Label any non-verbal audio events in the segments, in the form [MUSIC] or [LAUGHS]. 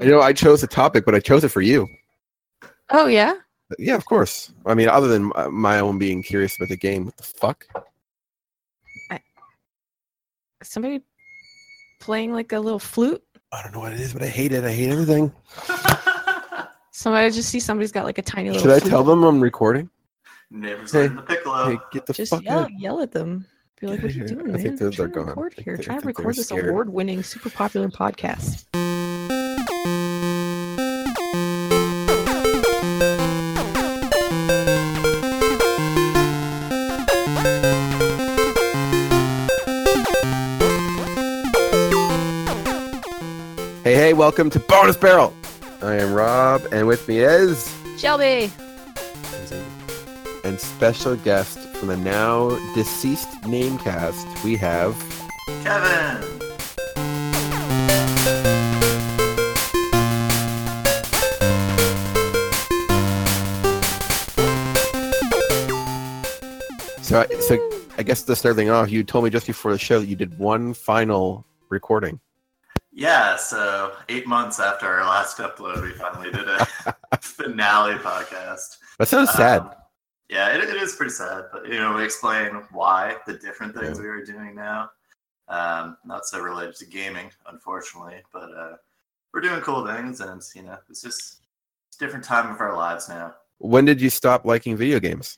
I know I chose the topic, but I chose it for you. Oh yeah. Yeah, of course. I mean, other than my- my own being curious about the game, what the fuck? Somebody playing like a little flute. I don't know what it is, but I hate it. I hate everything. [LAUGHS] Somebody I just see somebody's got like a tiny little. Should I flute. tell them I'm recording? Neighbors Hey, the piccolo. Hey, get the Just fuck yell, out. yell at them. Be like, Get "What are you out doing, I man? think they're- Trying they're to gone. record I think here. they- Trying to record this award-winning, super popular podcast." Welcome to Bonus Barrel. I am Rob, and with me is Shelby. and special guest from the now deceased Namecast. We have Kevin. so. I, so I guess to start thing off, you told me just before the show that you did one final recording. Yeah, so eight months after our last upload, we finally did a [LAUGHS] finale podcast. That sounds sad. Um, yeah, it, it is pretty sad, but you know, we explain why the different things we are doing now. Um, not so related to gaming, unfortunately, but uh, we're doing cool things, and you know, it's just it's a different time of our lives now. When did you stop liking video games?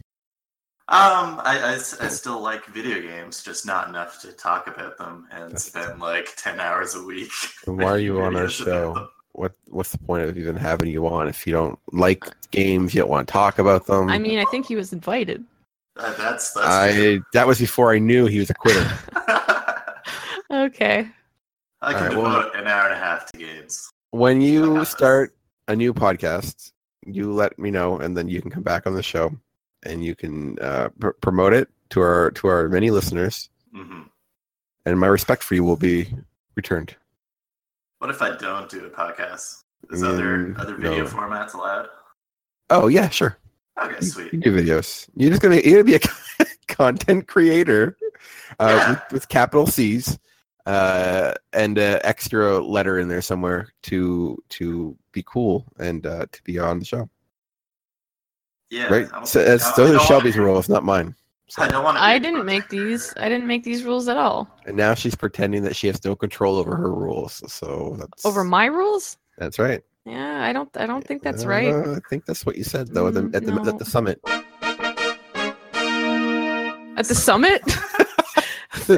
Um, I I still like video games, just not enough to talk about them and That's- spend like ten hours a week. [LAUGHS] And why are you on our show? What What's the point of even having you on if you don't like games? You don't want to talk about them. I mean, I think he was invited. Uh, that's that's. I that was before I knew he was a quitter. [LAUGHS] Okay. I can Alright, devote well- an hour and a half to games. when you start a new podcast, you let me know, and then you can come back on the show, and you can uh, pr- promote it to our to our many listeners, hmm and my respect for you will be returned. What if I don't do a podcast? Is Mm, other other video no. formats allowed? Oh yeah, sure. Okay, You, sweet. you do videos. You're just gonna you're gonna be a [LAUGHS] content creator uh, Yeah. with, with capital C's uh, and an extra letter in there somewhere to to be cool and uh, to be on the show. Yeah, Right. So that's, I those are Shelby's wanna- rules, not mine. So- I don't want. I didn't make these. I didn't make these rules at all. And now she's pretending that she has no control over her rules. So that's Over my rules? That's right. Yeah, I don't. I don't think that's right. Uh, I think that's what you said though at the Mm, at the, no. at the summit. [LAUGHS] At the summit.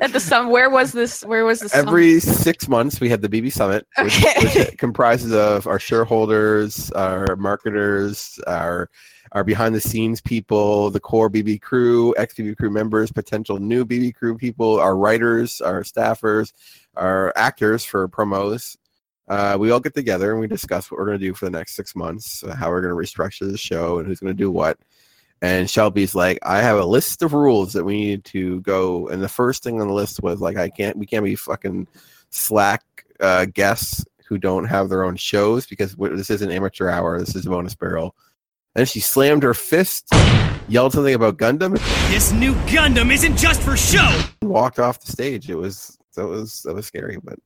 At the summit. Where was this? Where was the summit? Every six months we had the BB summit, which, Okay. which [LAUGHS] comprises of our shareholders, our marketers, our our behind the scenes people, the core BB crew, ex BB crew members, potential new BB crew people, our writers, our staffers, our actors for promos. Uh, we all get together and we discuss what we're going to do for the next six months, uh, how we're going to restructure the show, and who's going to do what. And Shelby's like, I have a list of rules that we need to go. And the first thing on the list was like, I can't, we can't be fucking slack uh, guests who don't have their own shows because this is an amateur hour. This is a bonus barrel. And she slammed her fist, yelled something about Gundam, This new Gundam isn't just for show! walked off the stage. It was that was that was scary, but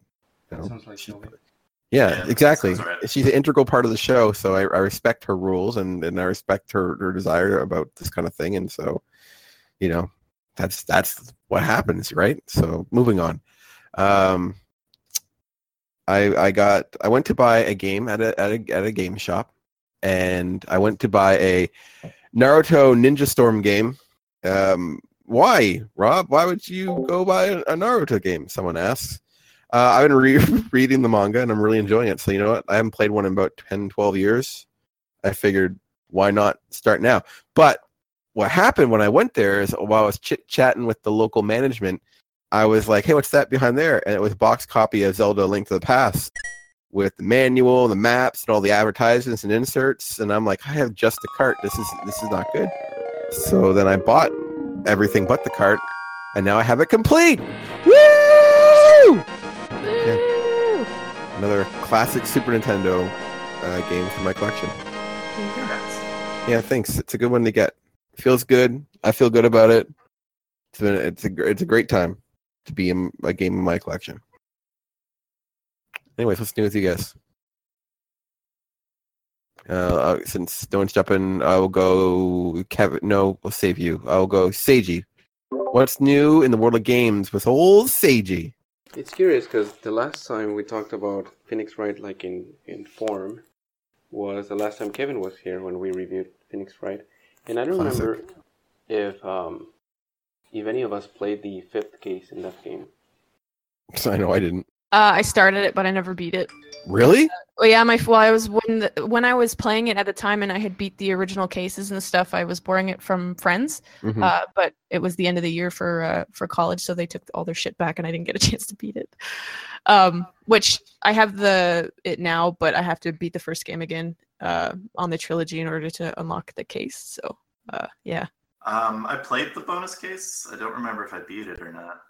you know, Sounds like Shelby. yeah, Yeah, exactly. right. She's an integral part of the show, so I, I respect her rules and, and I respect her, her desire about this kind of thing. And so, you know, that's that's what happens, right? So moving on. Um, I I got I went to buy a game at a at a at a game shop, and I went to buy a Naruto Ninja Storm game. Um, why, Rob? Why would you go buy a, Naruto game? Someone asks. Uh, I've been [LAUGHS] re- reading the manga and I'm really enjoying it. So you know what? I haven't played one in about 10, 12 years. I figured why not start now? But what happened when I went there is while I was chit chatting with the local management, I was like, "Hey, what's that behind there?" And it was box copy of Zelda: Link to the Past with the manual, the maps, and all the advertisements and inserts. And I'm like, "I have just the cart. This is this is not good." So then I bought everything but the cart, and now I have it complete. Woo! Woo! Another classic Super Nintendo uh, game for my collection. Congrats. Yeah, thanks. It's a good one to get. Feels good. I feel good about it. It's been it's a it's a great time to be in a game in my collection. Anyways, what's new with you guys? Uh, uh, since no one's jumping, I will go Kevin. No, we'll save you. I'll go Seiji. What's new in the world of games with old Seiji? It's curious because the last time we talked about Phoenix Wright, like in in form, was the last time Kevin was here when we reviewed Phoenix Wright, and I don't Classic. remember if um if any of us played the fifth case in that game. [LAUGHS] I know I didn't. Uh, I started it, but I never beat it. Really? Well, yeah, my well, I was when the, when I was playing it at the time, and I had beat the original cases and stuff. I was borrowing it from friends, Mhm. uh, but it was the end of the year for uh, for college, so they took all their shit back, and I didn't get a [LAUGHS] chance to beat it. Um, which I have the it now, but I have to beat the first game again uh, on the trilogy in order to unlock the case. So uh, yeah, Um, I played the bonus case. I don't remember if I beat it or not.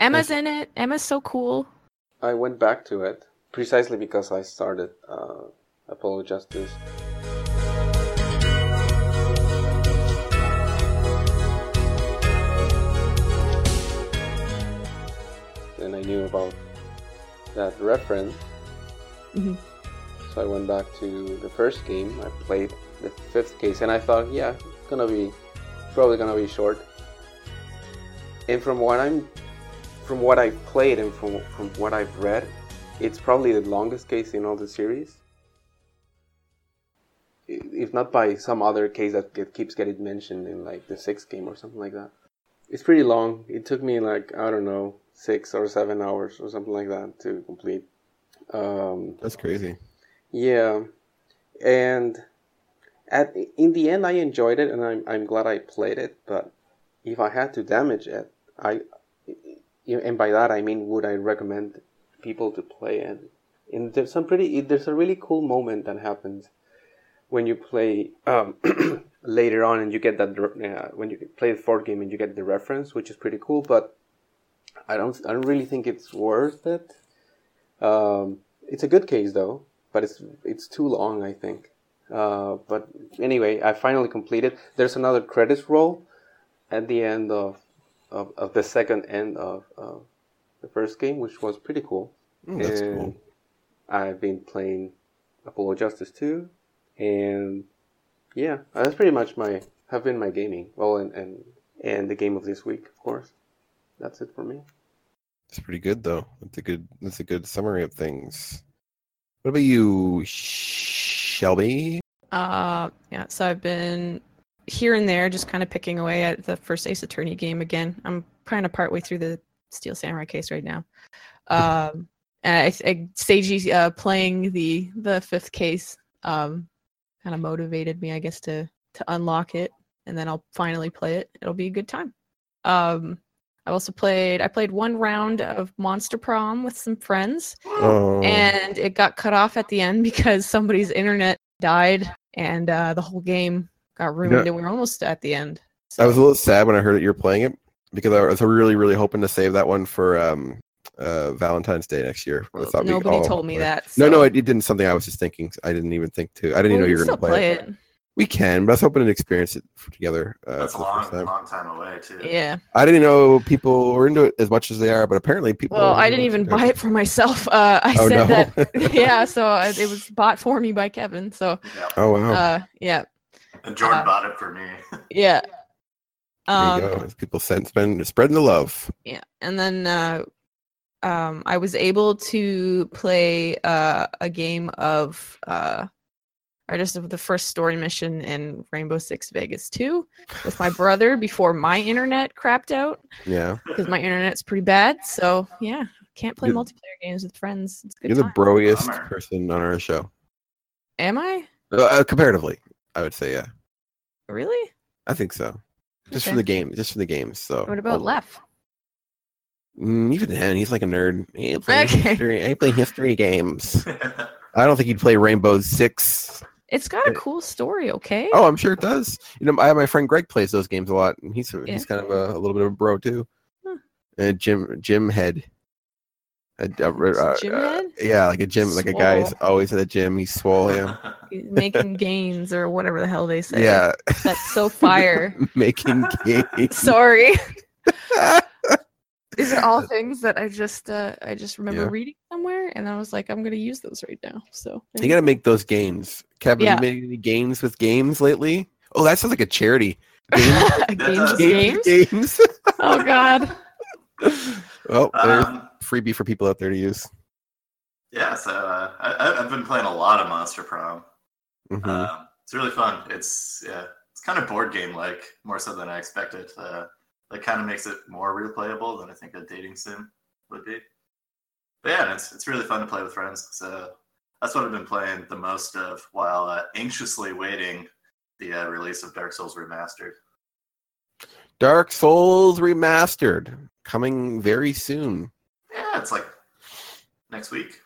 Ema's in it. Ema's so cool. I went back to it precisely because I started uh, Apollo Justice. And I knew about that reference. Mhm. So I went back to the first game. I played the fifth case, and I thought, yeah, it's gonna be probably gonna be short. And from what I'm from what I've played and from from what I've read, it's probably the longest case in all the series. If not by some other case that get, keeps getting mentioned in like the sixth game or something like that. It's pretty long. It took me like I don't know six or seven hours or something like that to complete. Um, That's crazy. yeah, and at in the end, I enjoyed it, and I'm I'm glad I played it. But if I had to damage it, I, and by that I mean, would I recommend people to play it? And there's some pretty, there's a really cool moment that happens when you play um, [CLEARS THROAT] later on, and you get that uh, when you play the fourth game and you get the reference, which is pretty cool. But I don't, I don't really think it's worth it. Um, it's a good case though, but it's it's too long, I think. Uh, but anyway, I finally completed. There's another credits roll at the end of of, of the second end of uh, the first game, which was pretty cool. Mm, that's and cool. I've been playing Apollo Justice 2, and yeah, that's pretty much my have been my gaming. Well, and and and the game of this week, of course. That's it for me. It's pretty good though. That's a good. That's a good summary of things. What about you, Shelby? Uh, yeah. So I've been here and there, just kind of picking away at the first Ace Attorney game again. I'm kind of partway through the Steel Samurai case right now. Um, and I, I Seiji uh, playing the the fifth case um, kind of motivated me, I guess, to to unlock it, and then I'll finally play it. It'll be a good time. Um, I also played. I played one round of Monster Prom with some friends Oh, and it got cut off at the end [LAUGHS] because somebody's internet died and uh, the whole game got ruined and we were almost at the end I was a little sad when I heard that you were playing it because I was really, really hoping to save that one for um, uh, Valentine's Day next year. I Well, thought nobody all told me play. that No, no, it, it didn't. Something I was just thinking. I didn't even think to. I didn't even know you we were going to play, it. it. We can, but I was hoping to experience it together uh, That's for a the first long, time. long time away too. yeah I didn't know people were into it as much as they are, but apparently people. well i didn't even buy it for myself uh, i Oh, said no. that [LAUGHS] yeah so it was bought for me by kevin so Yeah. Oh wow! uh, yeah And Jordan Uh, bought it for me. yeah [LAUGHS] there um, you go. People send, spend, spreading the love. yeah and then uh um i was able to play uh a game of uh or just of the first story mission in rainbow six vegas 2 with my brother before my internet crapped out Yeah, because my internet's pretty bad so yeah can't play You're- multiplayer games with friends it's good you're the broiest Bummer. person on our show. am i Uh, uh, comparatively, I would say, yeah. really I think so. Just for Okay. the game, just for the games. So. what about I'll- left Mm, even him, he's like a nerd. He ain't playing Okay. history. I play history games. [LAUGHS] I don't think he'd play Rainbow Six. it's got a cool story okay Oh, I'm sure it does. You know, I my friend Greg plays those games a lot, and he's Yeah. he's kind of a, a little bit of a bro too. Huh. And Jim Jim Head. A, a- Jim uh, Head? yeah, like a gym, like a guy who's always at the gym. He's swole, yeah. [LAUGHS] Making gains or whatever the hell they say yeah, that's so fire [LAUGHS] making gains. sorry [LAUGHS] These are all things that I just uh, I just remember Yeah. reading somewhere, and I was like, I'm gonna use those right now. So there You gotta make those games. Kevin, Yeah. you made any games with games lately? Oh, that sounds like a charity. Games, games, does- games. games. Oh God. well, Um, freebie for people out there to use. yeah, so uh, I, I've been playing a lot of Monster Prom. Mhm. Um, it's really fun. It's yeah, it's kind of board game like, more so than I expected. Uh, that kind of makes it more replayable than I think a dating sim would be. But yeah, it's it's really fun to play with friends. So that's what I've been playing the most of while uh, anxiously waiting the uh, release of Dark Souls Remastered. Dark Souls Remastered coming very soon. Yeah, it's like next week.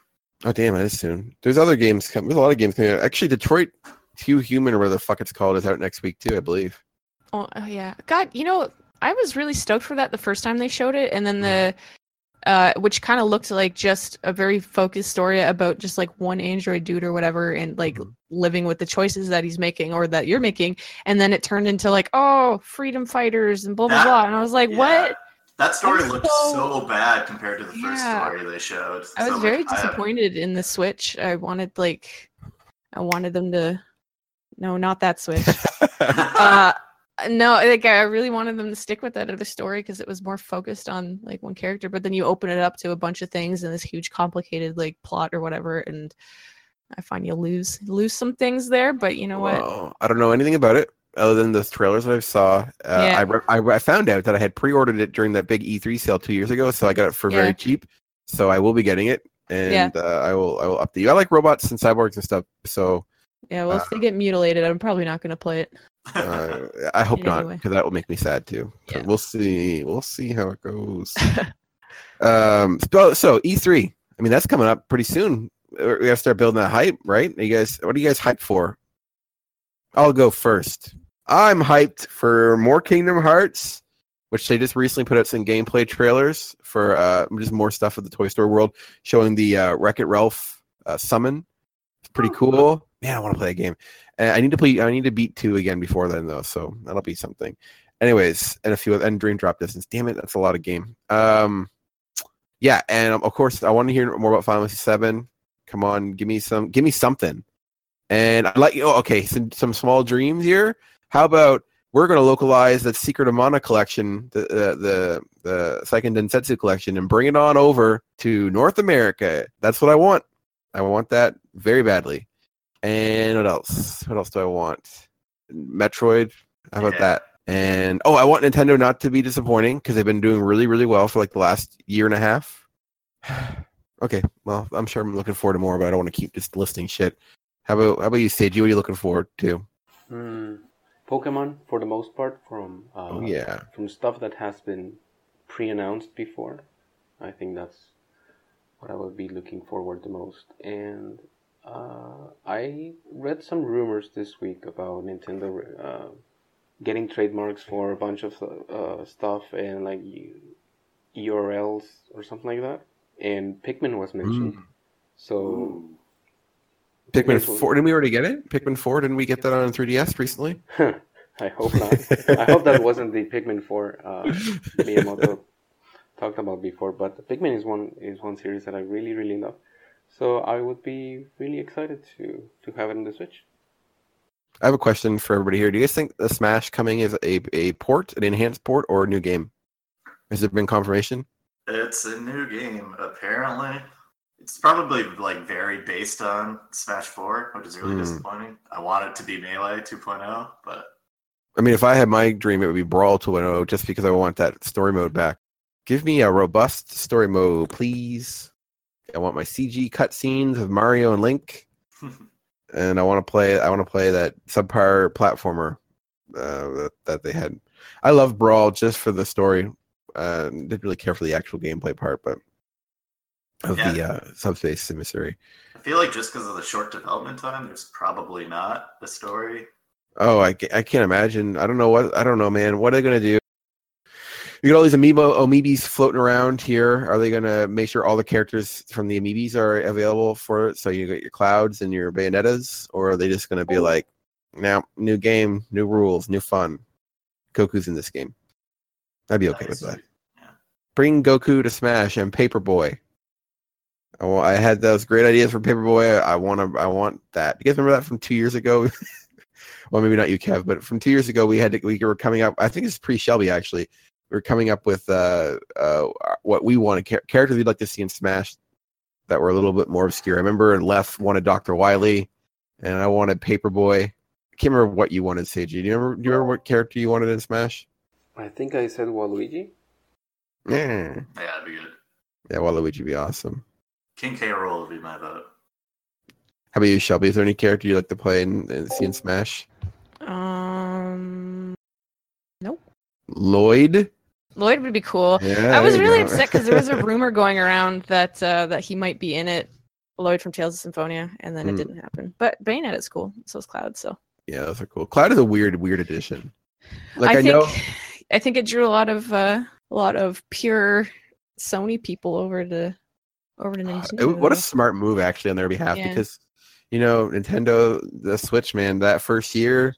Oh damn, it is soon. There's other games coming. There's a lot of games coming out. Actually, Detroit Hugh Human or whatever the fuck it's called is out next week too, I believe. Oh, oh, yeah. God, you know, I was really stoked for that the first time they showed it, and then the, uh, which kind of looked like just a very focused story about just like one android dude or whatever, and like Mhm. living with the choices that he's making or that you're making, and then it turned into like, oh, freedom fighters and blah blah blah, and I was like, Yeah. what? That story I'm looked so- so bad compared to the first story they showed. I was So, very like, I disappointed in the Switch. I wanted like, I wanted them to, no, not that Switch. [LAUGHS] uh no like i really wanted them to stick with that other story because it was more focused on like one character but then you open it up to a bunch of things and this huge complicated like plot or whatever and i find you lose lose some things there but you know what Well, I don't know anything about it other than the trailers that I saw. Uh, Yeah. I, re- I, re- I found out that I had pre-ordered it during that big E3 sale two years ago, so I got it for Yeah. very cheap. So I will be getting it, and uh, I will I will update you. I like robots and cyborgs and stuff, so yeah well uh, if they get mutilated i'm probably not going to play it uh, I hope [LAUGHS] not because that will make me sad too. Yeah. we'll see. We'll see how it goes. [LAUGHS] um. So, so E3. I mean, that's coming up pretty soon. Uh, We got to start building that hype, right? Are you guys, what are you guys hyped for? I'll go first. I'm hyped for more Kingdom Hearts, which they just recently put out some gameplay trailers for uh, just more stuff of the Toy Story world, showing the uh, Wreck It Ralph uh, summon. It's pretty Oh, cool. Man, I want to play a game. I need to play. I need to beat two again before then, though. So that'll be something. Anyways, and a few and Dream Drop Distance. Damn it, that's a lot of game. Um, yeah, and um, of course, I want to hear more about Final Fantasy Seven. Come on, give me some, give me something. And I like, oh, okay, some some small dreams here. How about we're going to localize the Secret of Mana collection, the the the, the Seiken Densetsu collection, and bring it on over to North America. That's what I want. I want that very badly. And what else? What else do I want? Metroid. How about Yeah. that? And oh, I want Nintendo not to be disappointing because they've been doing really, really well for like the last year and a half. [SIGHS] okay, well, I'm sure I'm looking forward to more, but I don't want to keep just listing shit. How about how about you, Seiji? What are you looking forward to? Hmm. Pokemon, for the most part, from uh, Oh yeah, from stuff that has been pre-announced before. I think that's what I would be looking forward the most. And uh, I read some rumors this week about Nintendo uh, getting trademarks for a bunch of uh, stuff and like U- URLs or something like that. And Pikmin was mentioned. So Ooh. Pikmin Yes, Four. Didn't we already get it? Pikmin Four. Didn't we get that on 3DS recently? [LAUGHS] I hope not. I hope that wasn't the Pikmin 4 uh, Miyamoto [LAUGHS] talked about before. But Pikmin is one is one series that I really really love. So I would be really excited to to have it on the Switch. I have a question for everybody here. Do you guys think the Smash coming is a a port, an enhanced port, or a new game? Has there been confirmation? It's a new game, apparently. It's probably like very based on Smash 4, which is really Hmm. disappointing. I want it to be Melee 2.0, but I mean, if I had my dream, it would be Brawl 2.0, just because I want that story mode back. Give me a robust story mode, please. I want my CG cutscenes of Mario and Link, [LAUGHS] and I want to play. I want to play that subpar platformer uh, that, that they had. I love Brawl just for the story. Uh, didn't really care for the actual gameplay part, but of the Yeah. uh, subspace emissary. I feel like just because of the short development time, there's probably not the story. Oh, I, I can't imagine. I don't know what I don't know, man. What are they gonna do? You got all these amiibo amiibis floating around here. Are they gonna make sure all the characters from the amiibis are available for it? So you got your clouds and your bayonettas, or are they just gonna be like, now new game, new rules, new fun? Goku's in this game. I'd be okay with that. Yeah. bring Goku to Smash and Paperboy. I, wa- I had those great ideas for Paperboy. I, I want to. I want that. You guys remember that from two years ago? [LAUGHS] well, maybe not you, Kev, but from two years ago, we had to, we were coming up. I think it's pre Shelby actually. We were coming up with uh, uh, what we wanted char- characters we'd like to see in Smash that were a little bit more obscure. I remember Left wanted Doctor Wily, and I wanted Paperboy. I can't remember what you wanted, Seiji. Do you remember? Do you remember what character you wanted in Smash? I think I said Waluigi. Yeah, Yeah, that'd be good. yeah, Waluigi would be awesome. King K. Rool would be my vote. How about you, Shelby? Is there any character you like to play and, and see in Smash? Um, Lloyd. Lloyd would be cool. Yeah, I was really go. upset because there was a [LAUGHS] rumor going around that uh, that he might be in it, Lloyd from Tales of Symphonia, and then Hmm. it didn't happen. But Bayonetta is cool. So is Cloud. So yeah, those are cool. Cloud is a weird, weird addition. Like I, think know, I think it drew a lot of uh, a lot of pure Sony people over to over to Uh, Nintendo. it- what a smart move actually on their behalf Yeah. because you know Nintendo, the Switch, man, that first year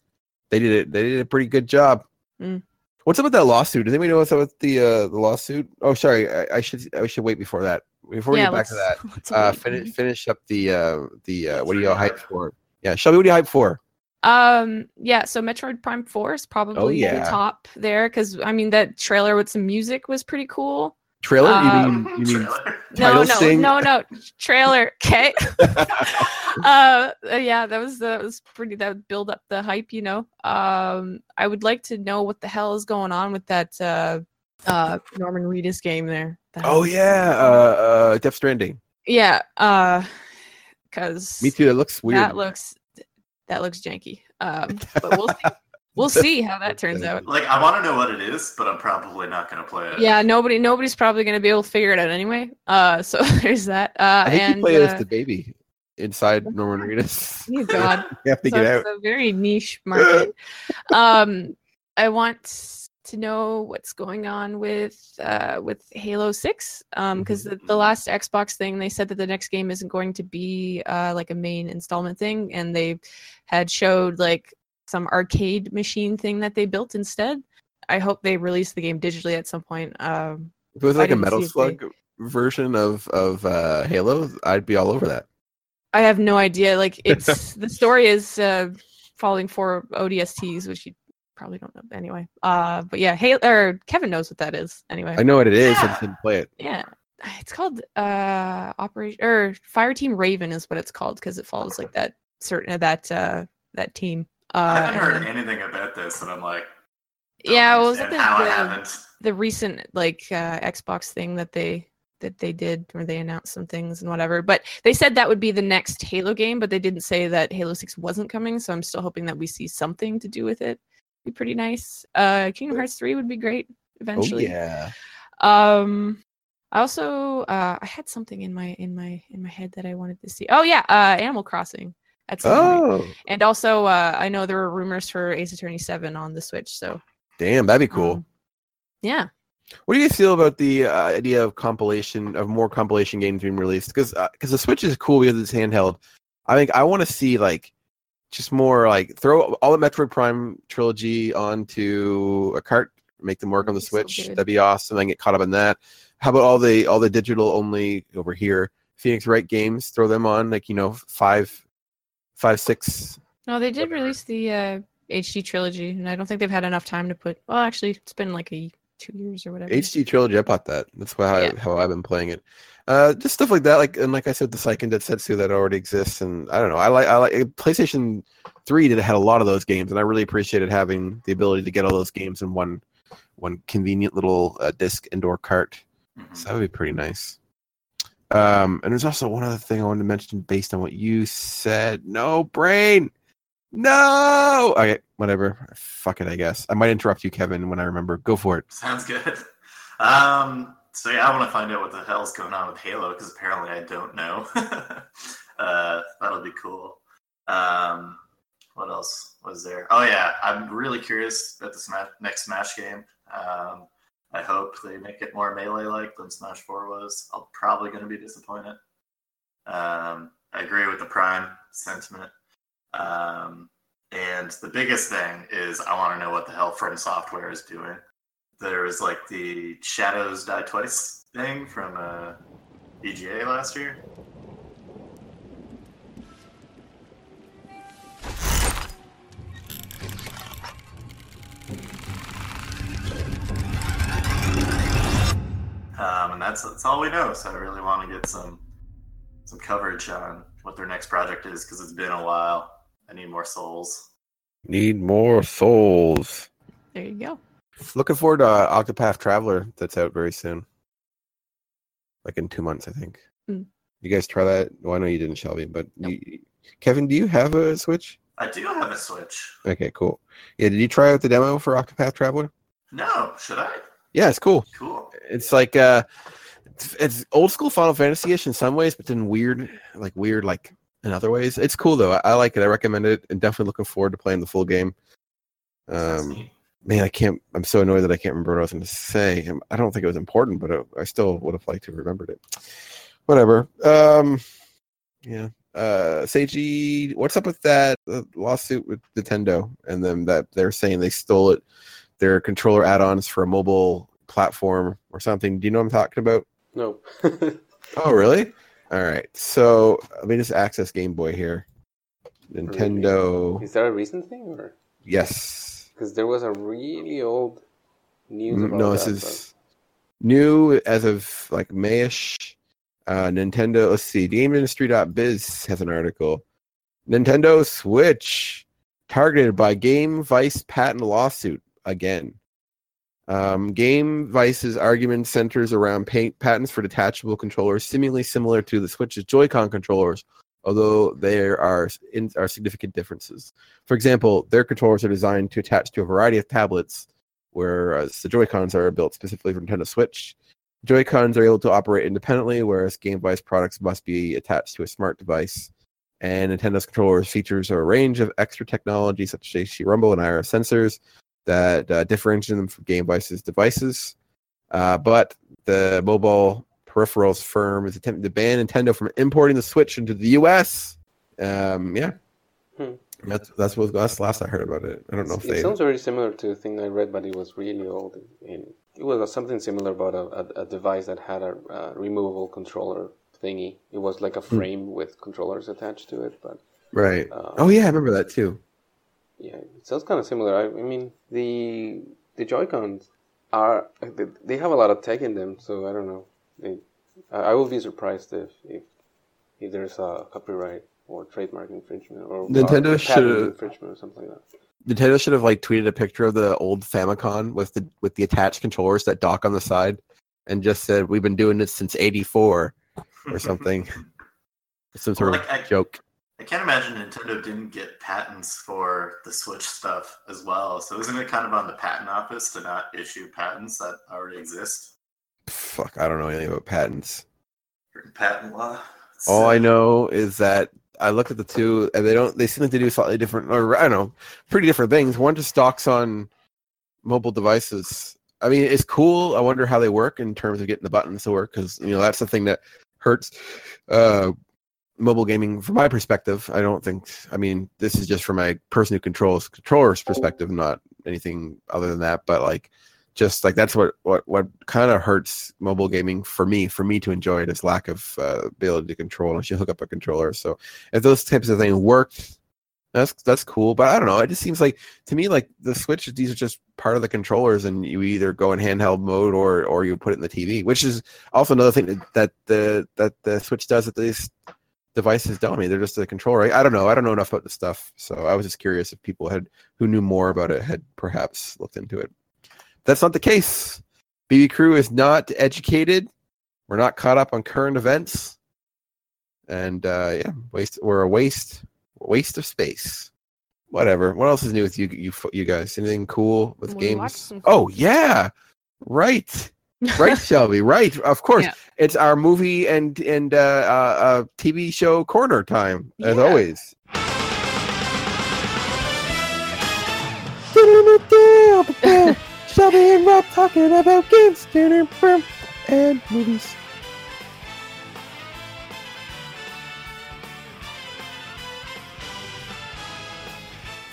they did it. They did a pretty good job. Mm. What's up with that lawsuit? Does anybody know what's up with the uh, the lawsuit? Oh, sorry, I, I should I should wait before that. Before we yeah, get back to that, uh, finish finish up the uh, the uh, what are you all hyped for? Yeah, Shelby, what are you hyped for? Um, yeah, so Metroid Prime 4 is probably Oh, yeah. the top there because I mean that trailer with some music was pretty cool. Trailer? Um, you mean you mean Trailer. No, [LAUGHS] Title no, sing? no, no, trailer. Okay. [LAUGHS] uh, yeah, that was that was pretty. That would build up the hype, you know. Um, I would like to know what the hell is going on with that uh, uh, Norman Reedus game there. That- Oh yeah, uh, uh, Death Stranding. yeah. Uh, because Me too. It looks weird. that looks that looks janky. Um, [LAUGHS] but we'll see. We'll see how that turns out. Like, I want to know what it is, but I'm probably not going to play it. Yeah, nobody nobody's probably gonna be able to figure it out anyway. Uh, so [LAUGHS] there's that. Uh, I think and you play uh, as the baby inside Norman [LAUGHS] Reedus. oh God. [LAUGHS] you have to so get out. it's a very niche market. um, I want to know what's going on with uh, with Halo Six because the, the last Xbox thing they said that the next game isn't going to be uh, like a main installment thing, and they had showed like some arcade machine thing that they built instead. I hope they release the game digitally at some point. Um, If it was like a Metal Slug version of of uh, Halo, I'd be all over that. I have no idea. Like [LAUGHS] it's the story is uh, following four ODSTs, which you probably don't know anyway. Uh, but yeah, hey, or Kevin knows what that is anyway. I know what it is. I Yeah. just didn't play it. Yeah, it's called uh Operation or Fire Team Raven is what it's called because it follows like that certain that uh that team. Uh, I haven't heard then- anything about this, and I'm like, yeah, well, was it understand the, the, the recent like uh, Xbox thing that they that they did where they announced some things and whatever. But they said that would be the next Halo game, but they didn't say that Halo 6 wasn't coming, so I'm still hoping that we see something to do with it. Be pretty nice. Uh Kingdom Hearts 3 would be great eventually. Oh yeah. Um I also uh I had something in my in my in my head that I wanted to see. Oh yeah, uh Animal Crossing at some point. Oh, And also uh I know there were rumors for Ace Attorney 7 on the Switch, so damn, that'd be cool. um, yeah. What do you feel about the uh, idea of compilation of more compilation games being released? Because because the Switch is cool because it's handheld. I think I want to see like just more like throw all the Metroid Prime trilogy onto a cart, make them work on the That'd be so Switch. good. That'd be awesome. I get caught up in that. How about all the all the digital only over here? Phoenix Wright games, throw them on like you know five, five, six. No, they did whatever. release the uh, HD trilogy, and I don't think they've had enough time to put. Well, actually, it's been like a two years or whatever. HD trilogy. I bought that. That's why Yeah. I, how I've been playing it. Uh, just stuff like that. Like and like I said, the Seiken Densetsu that already exists, and I don't know. I like I like PlayStation Three did had a lot of those games, and I really appreciated having the ability to get all those games in one one convenient little uh, disc indoor cart. So that would be pretty nice. Um, and there's also one other thing I wanted to mention based on what you said. No brain. No. Okay, whatever. Fuck it. I guess I might interrupt you, Kevin, when I remember. Go for it. Sounds good. [LAUGHS] Um, so yeah, I want to find out what the hell's going on with Halo because apparently I don't know. [LAUGHS] uh, that'll be cool. Um, what else was there? Oh yeah, I'm really curious about the Smash, next Smash game. Um, I hope they make it more melee-like than Smash Four was. I'm probably going to be disappointed. Um, I agree with the Prime sentiment. Um, and the biggest thing is I want to know what the hell From Software is doing. there was like the Shadows Die Twice thing from uh, TGA last year. Um, and that's that's all we know. So I really want to get some some coverage on what their next project is because it's been a while. I need more souls. Need more souls. There you go. Looking forward to uh, Octopath Traveler that's out very soon. Like in two months, I think. Mm. You guys try that? Well, I know you didn't, Shelby, but Nope. you, Kevin, do you have a Switch? I do have a Switch. Okay, cool. Yeah, did you try out the demo for Octopath Traveler? No, should I? Yeah, it's cool. Cool. It's like uh, it's, it's old school Final Fantasy-ish in some ways, but then weird, like weird, like in other ways. It's cool though. I, I like it. I recommend it, and definitely looking forward to playing the full game. Um, man, I can't. I'm so annoyed that I can't remember what I was going to say. I don't think it was important, but it, I still would have liked to have remembered it. Whatever. Um, yeah. Uh, Seiji, what's up with that uh, lawsuit with Nintendo and then that they're saying they stole it, their controller add-ons for a mobile platform or something? Do you know what I'm talking about? No. [LAUGHS] Oh, really? All right. So let me just access Game Boy here. Nintendo. Is that a recent thing or? Yes. Because there was a really old news Mm, about no, that. this is new as of like Mayish. Uh, Nintendo. Let's see. GameIndustry.biz has an article. Nintendo Switch targeted by Gamevice patent lawsuit again. Um, Gamevice's argument centers around paint patents for detachable controllers, seemingly similar to the Switch's Joy-Con controllers, although there are in, are significant differences. For example, their controllers are designed to attach to a variety of tablets, whereas the Joy-Cons are built specifically for Nintendo Switch. Joy-Cons are able to operate independently, whereas Gamevice products must be attached to a smart device. And Nintendo's controllers features a range of extra technology such as AC Rumble and IR sensors that uh, differentiate them from Gamevice's devices. Uh, but the mobile peripherals firm is attempting to ban Nintendo from importing the Switch into the U.S. Um, yeah, Hmm. that's that's what that's last I heard about it. I don't know if It they. sounds very similar to the thing I read, but it was really old. It was something similar about a, a, a device that had a uh, removable controller thingy. It was like a Hmm. frame with controllers attached to it, but Right. uh, Oh yeah, I remember that too. Yeah, it sounds kind of similar. I, I mean, the the Joy Cons are they, they have a lot of tech in them, so I don't know. They, I I will be surprised if if, if there's a copyright or trademark infringement or Nintendo patent should- infringement or something like that. Nintendo should have like tweeted a picture of the old Famicom with the with the attached controllers that dock on the side, and just said we've been doing this since '84 or something. [LAUGHS] Some sort Well, of like, I- joke. I can't imagine Nintendo didn't get patents for the Switch stuff as well. So isn't it kind of on the patent office to not issue patents that already exist? Fuck, I don't know anything about patents. Patent law. All I know is that I looked at the two, and they don't. They seem like they do slightly different, or I don't know, pretty different things. One just docks on mobile devices. I mean, it's cool. I wonder how they work in terms of getting the buttons to work, because you know that's the thing that hurts uh, mobile gaming from my perspective. I don't think. I mean, this is just from my person who controls controllers perspective, not anything other than that. But like, just like that's what what what kind of hurts mobile gaming for me for me to enjoy it is lack of uh, ability to control unless you hook up a controller so if those types of things worked that's that's cool but i don't know it just seems like to me like the switch these are just part of the controllers and you either go in handheld mode or or you put it in the tv which is also another thing that, that the that the switch does at these devices don't I mean they're just a controller I don't know i don't know enough about the stuff so i was just curious if people had who knew more about it had perhaps looked into it that's not the case. BB Crew is not educated. We're not caught up on current events, and uh, yeah, waste. We're a waste, waste of space. Whatever. What else is new with you, you, you guys? Anything cool with We games? Oh yeah, right, right, [LAUGHS] Shelby, right. Of course, Yeah. it's our movie and and uh, uh, uh, TV show corner time as Yeah. always. [LAUGHS] Shelby and Rob talking about games and movies.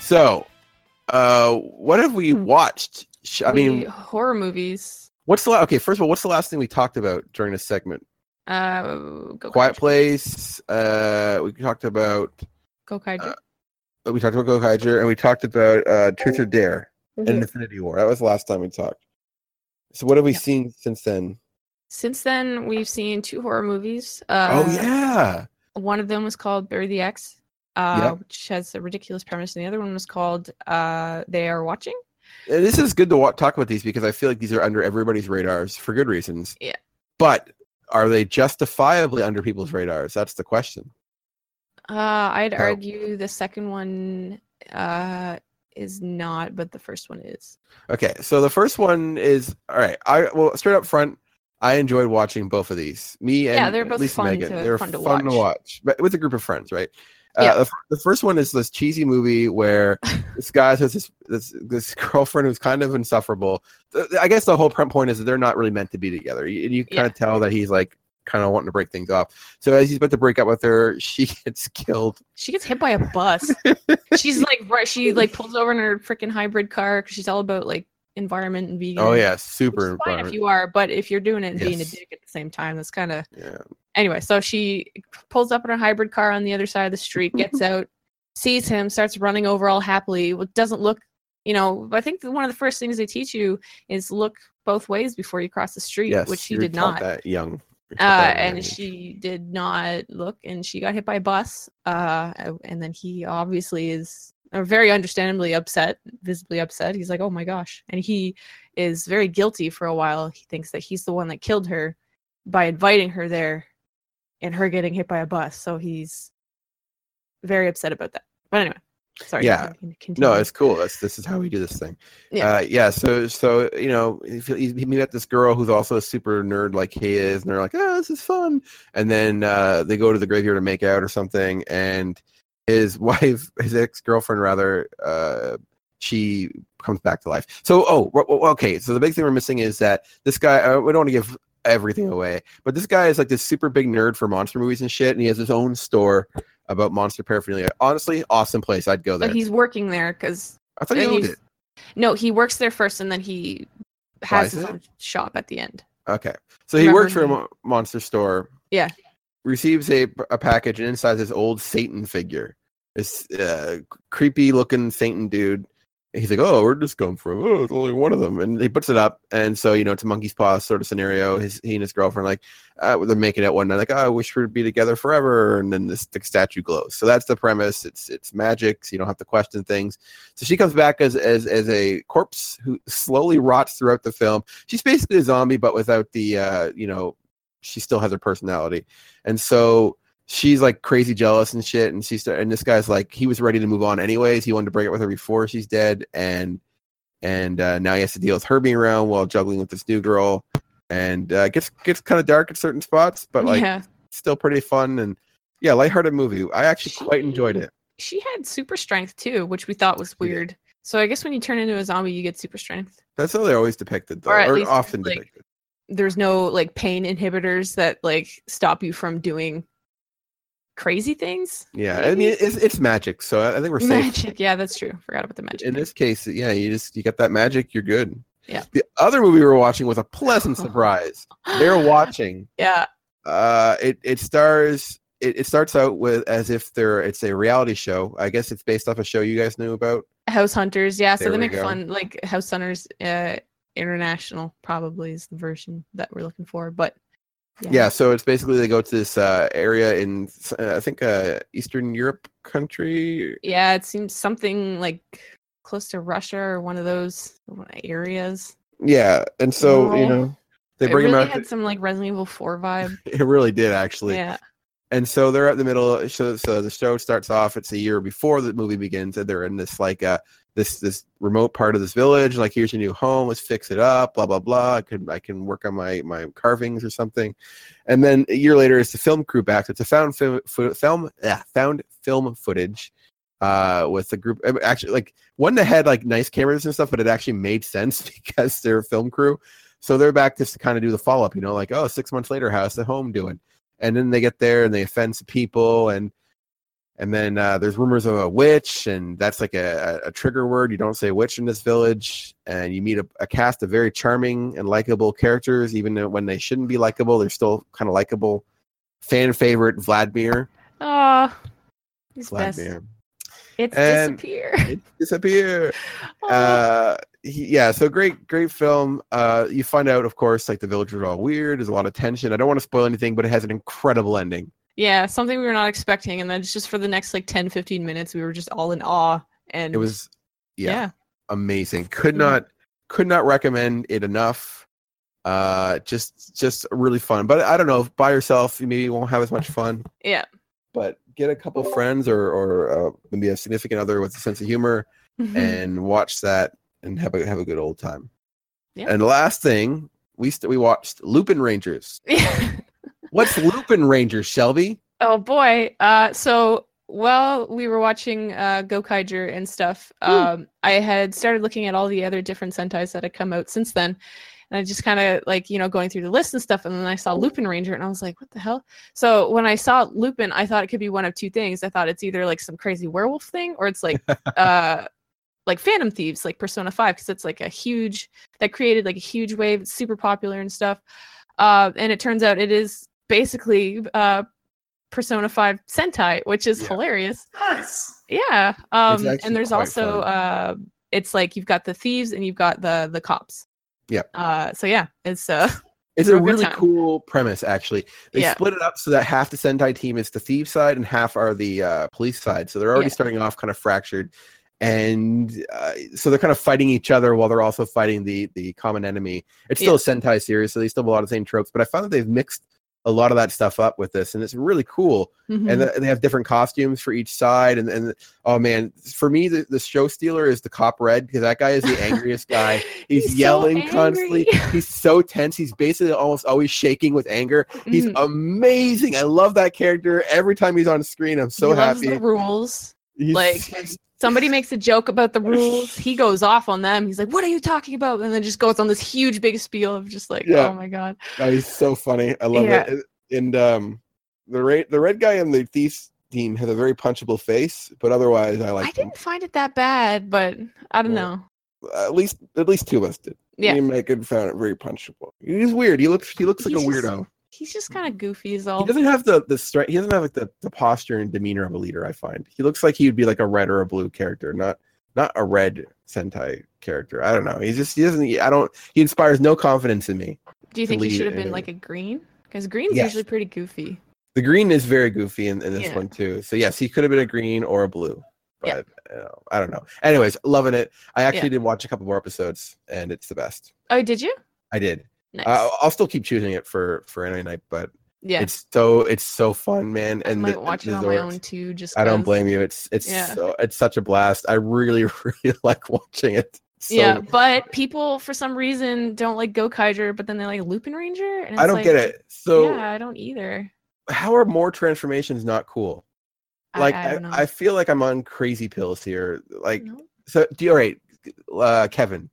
So, uh, what have we watched, Sh- I We- mean, horror movies. What's the la- okay? First of all, what's the last thing we talked about during this segment? Uh, Go Quiet. Place. Uh, we talked about Go uh, we talked about Go Kaiju, and we talked about uh, Truth or Dare Mhm. and Infinity War. That was the last time we talked. So what have we Yeah. seen since then? Since then, we've seen two horror movies. Uh, oh yeah, One of them was called Bury the Ex, uh, Yeah. which has a ridiculous premise, and the other one was called uh, They Are Watching. And this is good to wa- talk about these because I feel like these are under everybody's radars for good reasons. Yeah. But are they justifiably under people's radars? That's the question. Uh, I'd argue the second one uh, is not, but the first one is. Okay, so the first one is all right. I well, straight up front, I enjoyed watching both of these. Me and Yeah, they're both Lisa fun Megan, to- they're fun to fun to watch. watch, but with a group of friends, right? Yeah. Uh, the, f- the first one is this cheesy movie where [LAUGHS] this guy has this, this this girlfriend who's kind of insufferable. I guess the whole point is that they're not really meant to be together. You, you kind Yeah. of tell that he's like kind of wanting to break things off. So as he's about to break up with her, [LAUGHS] she gets killed. She gets hit by a bus. [LAUGHS] she's like, right, she like pulls over in her freaking hybrid car because she's all about like environment and vegan. Oh yeah, super. if you are, but if you're doing it and being a dick at the same time, that's kind of yeah. Anyway. So she pulls up in her hybrid car on the other side of the street, [LAUGHS] gets out, sees him, starts running over all happily. What doesn't look, you know. I think one of the first things they teach you is look both ways before you cross the street, Yes, which she did not. That young. Uh, that at a young and she did not look, and she got hit by a bus. Uh, and then he obviously is uh, very understandably upset, visibly upset. He's like, "Oh my gosh!" And he is very guilty for a while. He thinks that he's the one that killed her by inviting her there, and her getting hit by a bus. So he's very upset about that. But anyway, sorry. Yeah. you can Continue. No, it's cool. That's this is how we do this thing. Yeah. Uh, yeah. So so you know he, he met this girl who's also a super nerd like he is, and they're like, oh, this is fun. And then uh, they go to the graveyard to make out or something, and his [LAUGHS] wife, his ex girlfriend rather, uh, she comes back to life. So oh, okay. So the big thing we're missing is that this guy. Uh, we don't want to give everything away, but this guy is like this super big nerd for monster movies and shit, and he has his own store about monster paraphernalia. Honestly, awesome place. I'd go there. but he's working there because I thought he and owned it. no, he works there first, and then he Buys has his it? own shop at the end. Okay. So he Remember works for a mo- monster store. Yeah. Receives a, a package and inside this old Satan figure. This uh, creepy looking Satan dude. He's like, oh, where'd this come from? Oh, it's only one of them. And he puts it up. And so, you know, it's a monkey's paw sort of scenario. His, he and his girlfriend, like, uh, they're making it one night, like, oh, I wish we'd be together forever. And then this the statue glows. So that's the premise. It's it's magic. So you don't have to question things. So she comes back as as as a corpse who slowly rots throughout the film. She's basically a zombie, but without the uh, you know, she still has her personality. And so she's like crazy jealous and shit. And she's and this guy's like he was ready to move on anyways. He wanted to break up with her before she's dead, and and uh, now he has to deal with her being around while juggling with this new girl. And uh, gets gets kind of dark at certain spots, but like yeah, still pretty fun and yeah, lighthearted movie. I actually She- quite enjoyed it. she had super strength too, which we thought was weird. So I guess when you turn into a zombie, you get super strength. That's how they're always depicted, though, Or or often like, depicted. There's no like pain inhibitors that like stop you from doing crazy things. Yeah, I mean it's it's magic, so I think we're safe. Magic, yeah, that's true. Forgot about the magic. In this case, yeah, you just you get that magic, you're good. Yeah. The other movie we were watching was a pleasant [LAUGHS] surprise. They're watching. yeah, Uh, it it stars. It, it starts out with as if they're it's a reality show. I guess it's based off a show you guys knew about. House Hunters. Yeah, so they make go. fun like House Hunters uh, International probably is the version that we're looking for, but Yeah. so it's basically they go to this uh, area in uh, I think uh, Eastern Europe country. Yeah, it seems something like close to Russia or one of those areas. Yeah, and so you know they bring really him out. had some like Resident Evil 4 vibe. [LAUGHS] it really did actually. yeah. and so they're at the middle so, so the show starts off it's a year before the movie begins and they're in this like uh this this remote part of this village like here's your new home let's fix it up blah blah blah. I can i can work on my my carvings or something. And then a year later it's the film crew back. It's a found film film yeah, found film footage uh with the group actually like one that had like nice cameras and stuff but it actually made sense [LAUGHS] because they're a film crew. So they're back just to kind of do the follow-up you know like oh six months later how's the home doing? And then they get there and they offend people and And then uh, there's rumors of a witch, and that's like a, a, trigger word. You don't say witch in this village. And you meet a, a cast of very charming and likable characters, even when they shouldn't be likable, they're still kind of likable. Fan favorite Vladimir. Oh, he's best. Vladimir. It's And- disappear. [LAUGHS] It disappear. Aw. uh he, yeah so great great film uh you find out of course like the villagers are all weird there's a lot of tension i don't want to spoil anything but it has an incredible ending yeah, something we were not expecting, and then just for the next like 10, 15 minutes, we were just all in awe. And it was yeah, yeah, amazing could not could not recommend it enough uh just just really fun but i don't know by yourself you maybe won't have as much fun [LAUGHS] yeah. but get a couple friends or or uh, maybe a significant other with a sense of humor Mhm. and watch that and have a have a good old time Yeah. and the last thing we st- we watched lupin rangers [LAUGHS] What's Lupin Rangers, Shelby? Oh boy. Uh so while we were watching uh Gokaiger and stuff, um I had started looking at all the other different Sentais that had come out since then. And I just kind of like, you know, going through the list and stuff, and then I saw Lupin Ranger and I was like, what the hell? So when I saw Lupin, I thought it could be one of two things. I thought it's either like some crazy werewolf thing or it's like [LAUGHS] uh like Phantom Thieves, like Persona 5, because it's like a huge that created like a huge wave, it's super popular and stuff. Uh, and it turns out it is basically uh Persona 5 Sentai, which is Yeah. hilarious. Nice. Yeah. Um and there's also fun. uh it's like you've got the thieves and you've got the the cops. Yep. Uh so yeah, it's uh [LAUGHS] It's a really time. cool premise, actually. They Yeah. split it up so that half the Sentai team is the thief side and half are the uh, police side. So they're already Yeah. starting off kind of fractured, and uh, so they're kind of fighting each other while they're also fighting the the common enemy. It's still a Sentai series, so they still have a lot of the same tropes. But I found that they've mixed a lot of that stuff up with this, and it's really cool. mhm. and th- they have different costumes for each side and, and oh man for me the, the show stealer is the cop red because that guy is the angriest guy [LAUGHS] he's, He's so yelling constantly he's so tense he's basically almost always shaking with anger he's Mhm. amazing i love that character every time he's on screen i'm so he happy the rules. He's- like, Somebody makes a joke about the rules, he goes off on them. He's like, "What are you talking about?" And then just goes on this huge big spiel of just like, Yeah. "Oh my god." oh, he's so funny i love Yeah. it and um the red the red guy in the thief team has a very punchable face but otherwise i like I didn't find it that bad, but I don't Well, know. at least at least two of us did Yeah. me and Megan found it very punchable he's weird he looks he looks like He's a just- weirdo He's just kind of mm. goofy as all. He doesn't have the the strength. He doesn't have like the, the posture and demeanor of a leader. I find he looks like he would be like a red or a blue character, not not a red Sentai character. I don't know. He's just he doesn't. I don't. He inspires no confidence in me. Do you think he should have been like a green? Because green's Yes. usually pretty goofy. The green is very goofy in, in this Yeah. one too. So yes, he could have been a green or a blue. Yeah. But you know, I don't know. Anyways, loving it. I actually Yeah. did watch a couple more episodes, and it's the best. Oh, did you? I did. Nice. Uh, I'll still keep choosing it for for any night, but yeah. it's so it's so fun, man. I And might the- watch it the on my own too. Just I don't blame you. It's it's Yeah. so, it's such a blast. I really [LAUGHS] really like watching it. So, yeah, but people for some reason don't like Go Gokaiger, but then they like Lupin Ranger. And I don't like, get it. So yeah, I don't either. how are more transformations not cool? Like I, I. I, feel like I'm on crazy pills here. Like No. so. Do you, all right, uh, Kevin?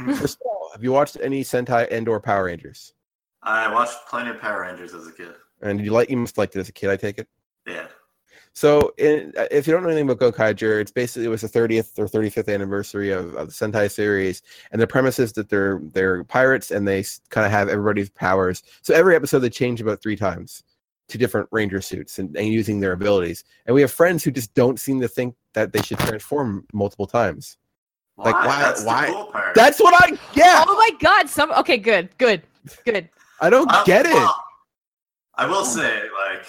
Mhm. First of all, have you watched any Sentai and or Power Rangers? I watched plenty of Power Rangers as a kid. And you like you must liked it as a kid? I take it. Yeah. So, in, uh, if you don't know anything about Gokaiger, it's basically it was the 30th or 35th anniversary of, of the Sentai series, and the premise is that they're they're pirates and they kind of have everybody's powers. So every episode they change about three times to different ranger suits and, and using their abilities. And we have friends who just don't seem to think that they should transform multiple times. Why? Like, why- That's why- the cool part. That's what I yeah. Oh my god! Some okay, good, good, good. I don't Uh, get it. well, I will say, like,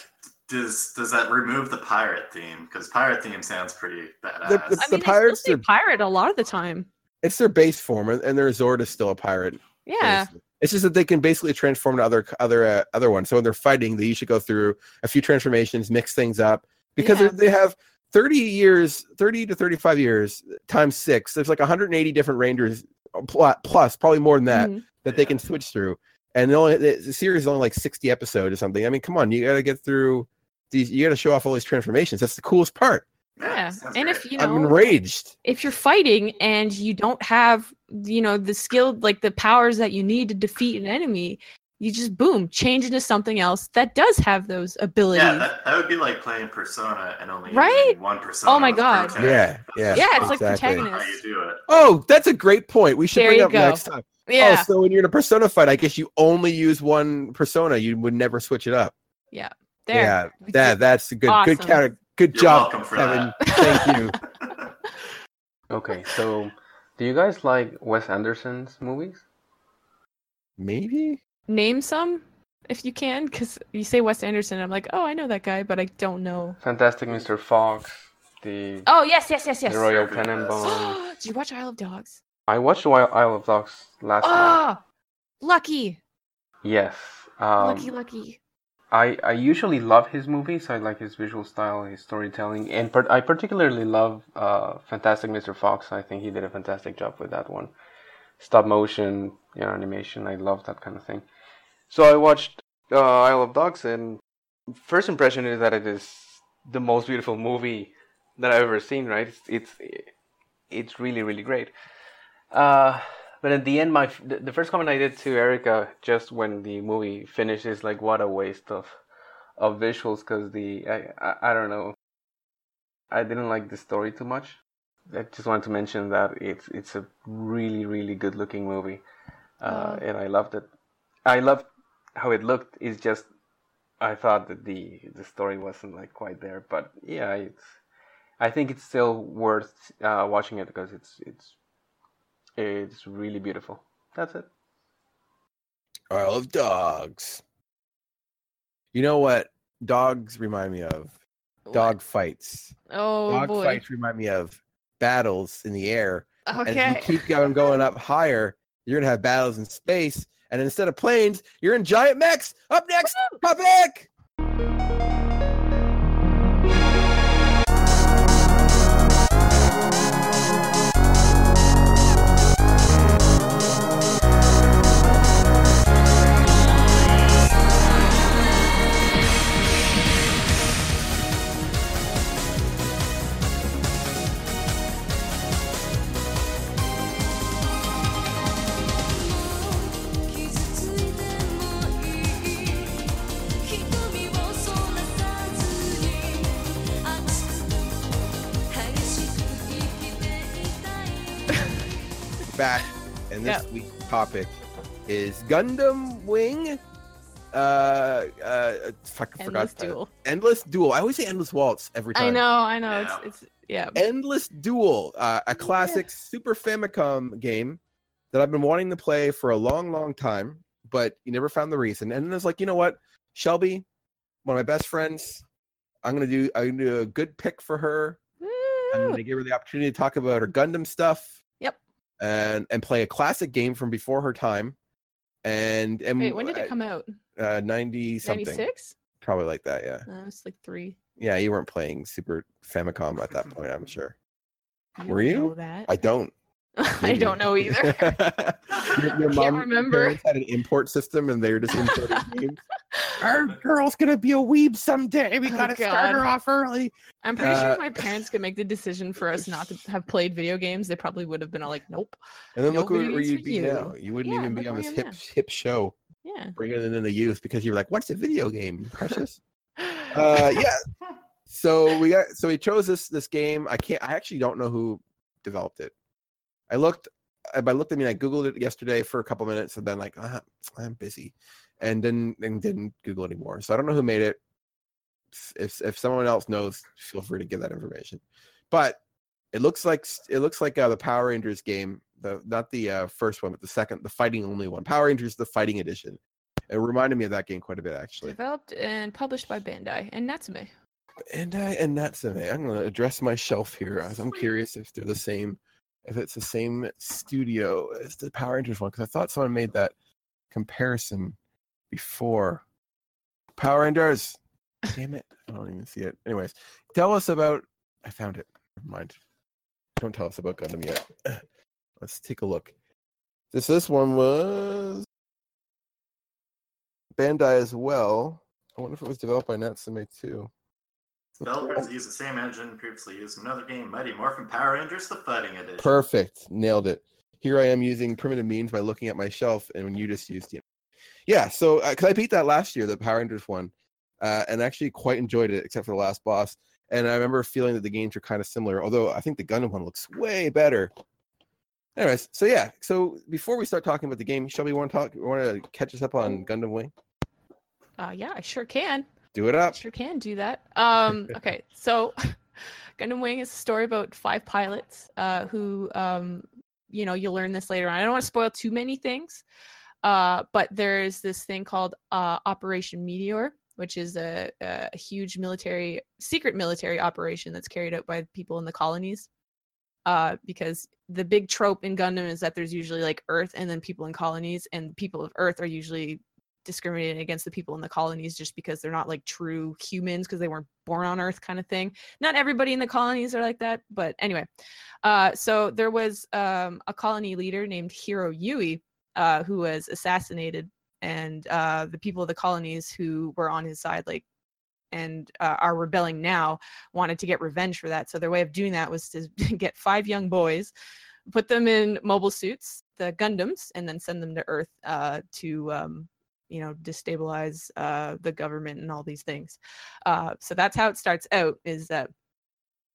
does does that remove the pirate theme? Because pirate theme sounds pretty badass. The- the- I mean, pirates they still are- pirate a lot of the time. It's their base form, and, and their Zord is still a pirate. Yeah, basically. It's just that they can basically transform to other other uh, other ones. So when they're fighting, they usually go through a few transformations, mix things up because Yeah. they have 30 years, 30 to 35 years times six. There's like 180 different rangers uh, plus, probably more than that, Mhm. that they can switch through. And the, only, the the series is only like 60 episodes or something. I mean, come on, you got to get through these. You got to show off all these transformations. That's the coolest part. yeah. sounds And great. if you know, I'm enraged. if you're fighting and you don't have, you know, the skill, like the powers that you need to defeat an enemy, you just boom change into something else that does have those abilities. Yeah, that, that would be like playing Persona and only Right? using one Persona. Oh my God. protagonist. Yeah, yeah. Yeah, it's like protagonist. How you do it. Oh, that's a great point. We should There bring up go. next time. Oh, yeah, Oh, so when you're in a persona fight, I guess you only use one persona. You would never switch it up. there. Yeah, that that's a good good Awesome. counter. Good You're job, for Kevin. that. Thank you. [LAUGHS] Okay, so do you guys like Wes Anderson's movies? Maybe. Name some if you can, because you say Wes Anderson. I'm like, oh, I know that guy, but I don't know. Fantastic Mr. Fox, the Oh yes, yes, yes, yes. the Royal Perfect. Tenenbaums. [GASPS] Did you watch Isle of Dogs? I watched Isle Isle of Dogs last night. Ah, lucky, Yes. Um, lucky, lucky. I, I usually love his movies. I like his visual style, his storytelling, and per- I particularly love uh, Fantastic Mr. Fox. I think he did a fantastic job with that one. Stop motion, you know, animation. I love that kind of thing. So I watched uh, Isle of Dogs, and first impression is that it is the most beautiful movie that I've ever seen. Right? It's it's, it's really really great. Uh, but at the end, my the, the first comment I did to Erica just when the movie finished is like, what a waste of of visuals because the I, I I don't know. I didn't like the story too much. I just wanted to mention that it's it's a really really good looking movie, uh, Oh. and I loved it. I loved how it looked. is just I thought that the the story wasn't like quite there, but yeah, it's. I think it's still worth uh, watching it because it's it's it's really beautiful. That's it. Isle of Dogs. You know what dogs remind me of? Dog fights. Oh Dog boy. fights remind me of battles in the air. As you Okay. keep going going up higher, you're gonna have battles in space, and instead of planes, you're in giant mechs. Up next, topic. Topic is Gundam Wing. Uh, uh, fuck, I forgot. Endless the- duel. Endless Duel. I always say Endless Waltz every time. I know, I know. Yeah. It's it's yeah. Endless Duel, uh, a classic Super Famicom game that I've been wanting to play for a long, long time, but you never found the reason. And then it's like, you know what, Shelby, one of my best friends, I'm gonna do. I'm gonna do a good pick for her. I'm Woo! going to give her the opportunity to talk about her Gundam stuff. And and play a classic game from before her time. And and Wait, when did it come out? Uh, ninety something, Ninety six. probably like that. Yeah, Uh, it's like three. yeah. You weren't playing Super Famicom at that [LAUGHS] point, I'm sure. Were you? I don't. [LAUGHS] I don't know either. [LAUGHS] your, your Can't mom, remember. parents had an import system, and they were just importing [LAUGHS] games. Our girl's gonna be a weeb someday. We Oh, gotta start her off early. I'm pretty Uh, sure if my parents could make the decision for us not to have played video games, they probably would have been all like, "Nope." And then No look where, where you'd be you. now. You wouldn't Yeah, even be on this hip am hip show. Yeah. bringing it in the youth because you're like, what's a video game, precious? uh, yeah. So we got so we chose this this game. I can't. I actually don't know who developed it. I looked. I by looked. I mean, I googled it yesterday for a couple minutes, and then like ah, I'm busy, and then and didn't Google anymore. So I don't know who made it. If if someone else knows, feel free to give that information. But it looks like it looks like uh, the Power Rangers game, the not the uh, first one, but the second, the fighting only one. Power Rangers, the fighting edition. It reminded me of that game quite a bit, actually. Developed and published by Bandai and Natsume. And I and Natsume. I'm gonna address my shelf here I'm curious if they're the same, if it's the same studio as the Power Rangers one, because I thought someone made that comparison before. Power Rangers. Damn it! I don't even see it. Anyways, tell us about. I found it. Never mind. Don't tell us about Gundam yet. [CLEARS THROAT] Let's take a look. This this one was Bandai as well. I wonder if it was developed by Natsume too. Developers use the same engine previously used in another game, Mighty Morphin Power Rangers: The Fighting Edition. Perfect. Nailed it. Here I am using primitive means by looking at my shelf, and when you just used it. yeah, so because I beat that last year, the Power Rangers one, uh, and actually quite enjoyed it, except for the last boss. And I remember feeling that the games were kind of similar, although I think the Gundam one looks way better. Anyways, so yeah, so before we start talking about the game, Shelby, want to talk? Want to catch us up on Gundam Wing? Uh, yeah, I sure can. Do it up. Sure can do that. Um, [LAUGHS] okay, so [LAUGHS] Gundam Wing is a story about five pilots uh, who, um, you know, you'll learn this later on. I don't want to spoil too many things, uh, but there's this thing called uh, Operation Meteor, which is a, a huge military, secret military operation that's carried out by people in the colonies. Uh, because the big trope in Gundam is that there's usually like Earth and then people in colonies, and people of Earth are usually discriminating against the people in the colonies just because they're not like true humans because they weren't born on earth kind of thing. Not everybody in the colonies are like that but anyway. Uh, so there was um, a colony leader named Heero Yuy uh, who was assassinated and uh, the people of the colonies who were on his side like and uh, are rebelling now wanted to get revenge for that. So their way of doing that was to [LAUGHS] get five young boys put them in mobile suits the gundams and then send them to earth uh, to um, you know destabilize uh, the government and all these things. Uh, so that's how it starts out is that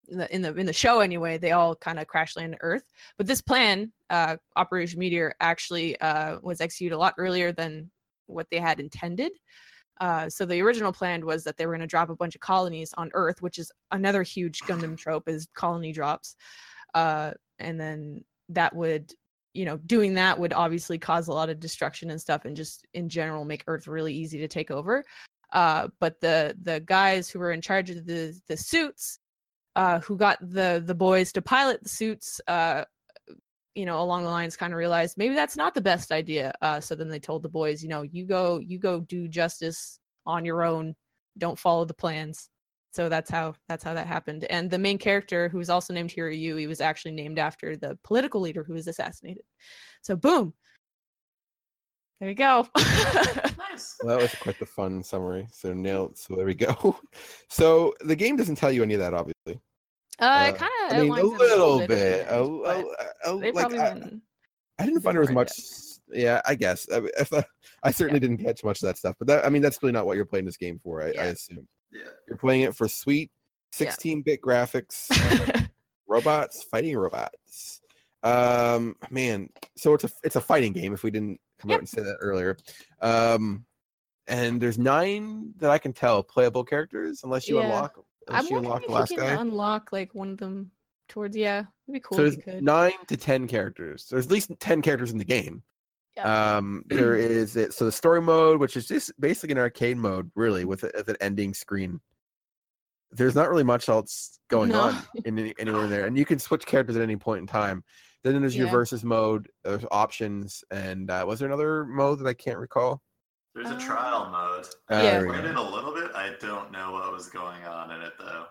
in the in the, in the show anyway they all kind of crash land earth but this plan uh, operation meteor actually uh, was executed a lot earlier than what they had intended. Uh, so the original plan was that they were going to drop a bunch of colonies on earth which is another huge gundam trope is colony drops. Uh, and then that would you know doing that would obviously cause a lot of destruction and stuff and just in general make earth really easy to take over. Uh, but the the guys who were in charge of the the suits uh, who got the the boys to pilot the suits uh, you know along the lines kind of realized maybe that's not the best idea. Uh, so then they told the boys you know you go you go do justice on your own. Don't follow the plans so that's how that's how that happened and the main character who's also named Heero Yuy he was actually named after the political leader who was assassinated so boom there you go [LAUGHS] Nice. Well, that was quite the fun summary. So nailed. So there we go. [LAUGHS] So the game doesn't tell you any of that, obviously. uh, Uh, it kind of I mean, a little bit. A, a- a- they like, probably I, I didn't find there was ignored much. Yeah, I guess. I, if I, [LAUGHS] I certainly didn't catch much of that stuff, but that I mean, that's really not what you're playing this game for. I, I assume Yeah. you're playing it for sweet 16-bit graphics, [LAUGHS] robots fighting robots. Um, man, so it's a it's a fighting game. If we didn't come out and say that earlier, um, and there's nine that I can tell playable characters, unless you Yeah. unlock unless I'm you unlock if the you can guy. unlock like one of them towards yeah it'd be cool so if there's you could nine to ten characters. There's at least ten characters in the game. Yeah. Um, there is it. So the story mode, which is just basically an arcade mode, really, with, a, with an ending screen. There's not really much else going No. on in any, anywhere in there, and you can switch characters at any point in time. Then there's your versus mode. There's options, and uh, was there another mode that I can't recall? There's a Uh, trial mode. Uh, Yeah. there we Played go. it a little bit. I don't know what was going on in it though.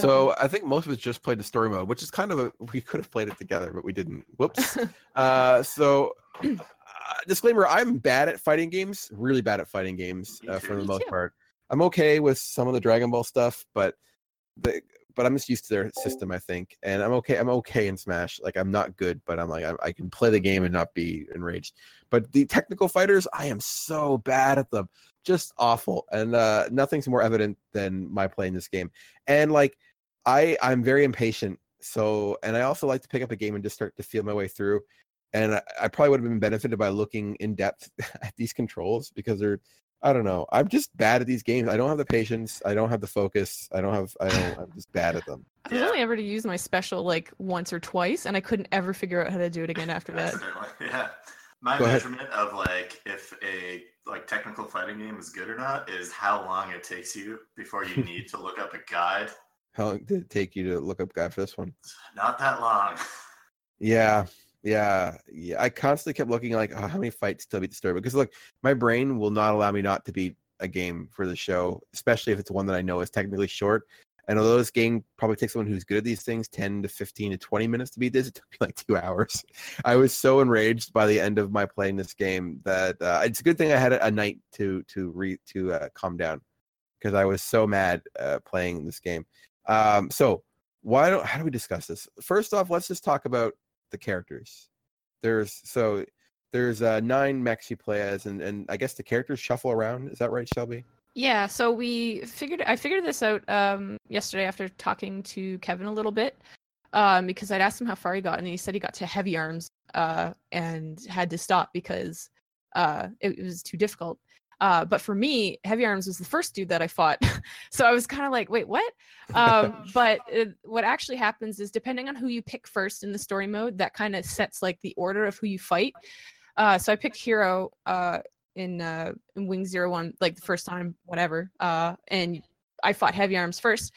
So I think most of us just played the story mode, which is kind of a we could have played it together, but we didn't. Whoops. [LAUGHS] uh, so uh, [CLEARS THROAT] disclaimer: I'm bad at fighting games, really bad at fighting games uh, for the most too. part. I'm okay with some of the Dragon Ball stuff, but the but I'm just used to their system, I think, and I'm okay. I'm okay in Smash. Like I'm not good, but I'm like I, I can play the game and not be enraged. But the technical fighters, I am so bad at them, just awful, and uh, nothing's more evident than my playing this game. And like I, I'm very impatient. So, and I also like to pick up a game and just start to feel my way through. And I, I probably would have been benefited by looking in depth [LAUGHS] at these controls because they're I don't know. I'm just bad at these games. I don't have the patience. I don't have the focus. I don't have. I don't. I'm just bad at them. I was only ever to use my special like once or twice, and I couldn't ever figure out how to do it again after that. [LAUGHS] Yeah. My Go ahead. measurement of like if a like technical fighting game is good or not is how long it takes you before you [LAUGHS] need to look up a guide. How long did it take you to look up guide for this one? Not that long. Yeah, yeah, yeah. I constantly kept looking like, oh, how many fights I beat the story? Because look, my brain will not allow me not to beat a game for the show, especially if it's one that I know is technically short. And although this game probably takes someone who's good at these things 10 to 15 to 20 minutes to beat this, [LAUGHS] it took me like two hours. I was so enraged by the end of my playing this game that uh, it's a good thing I had a night to to re to uh, calm down because I was so mad uh, playing this game. Um, so why don't how do we discuss this? First off, let's just talk about the characters. There's so there's uh, nine mechs you play as, and, and I guess the characters shuffle around. Is that right, Shelby? Yeah, so we figured I figured this out um, yesterday after talking to Kevin a little bit um, because I'd asked him how far he got, and he said he got to heavy arms uh, and had to stop because uh, it, it was too difficult. Uh, but for me, heavy arms was the first dude that I fought, [LAUGHS] so I was kind of like, wait, what? Um, [LAUGHS] but it, what actually happens is depending on who you pick first in the story mode, that kind of sets like the order of who you fight. Uh, so I picked Heero uh, in uh, in Wing Zero One, like the first time, whatever. Uh, and I fought heavy arms first.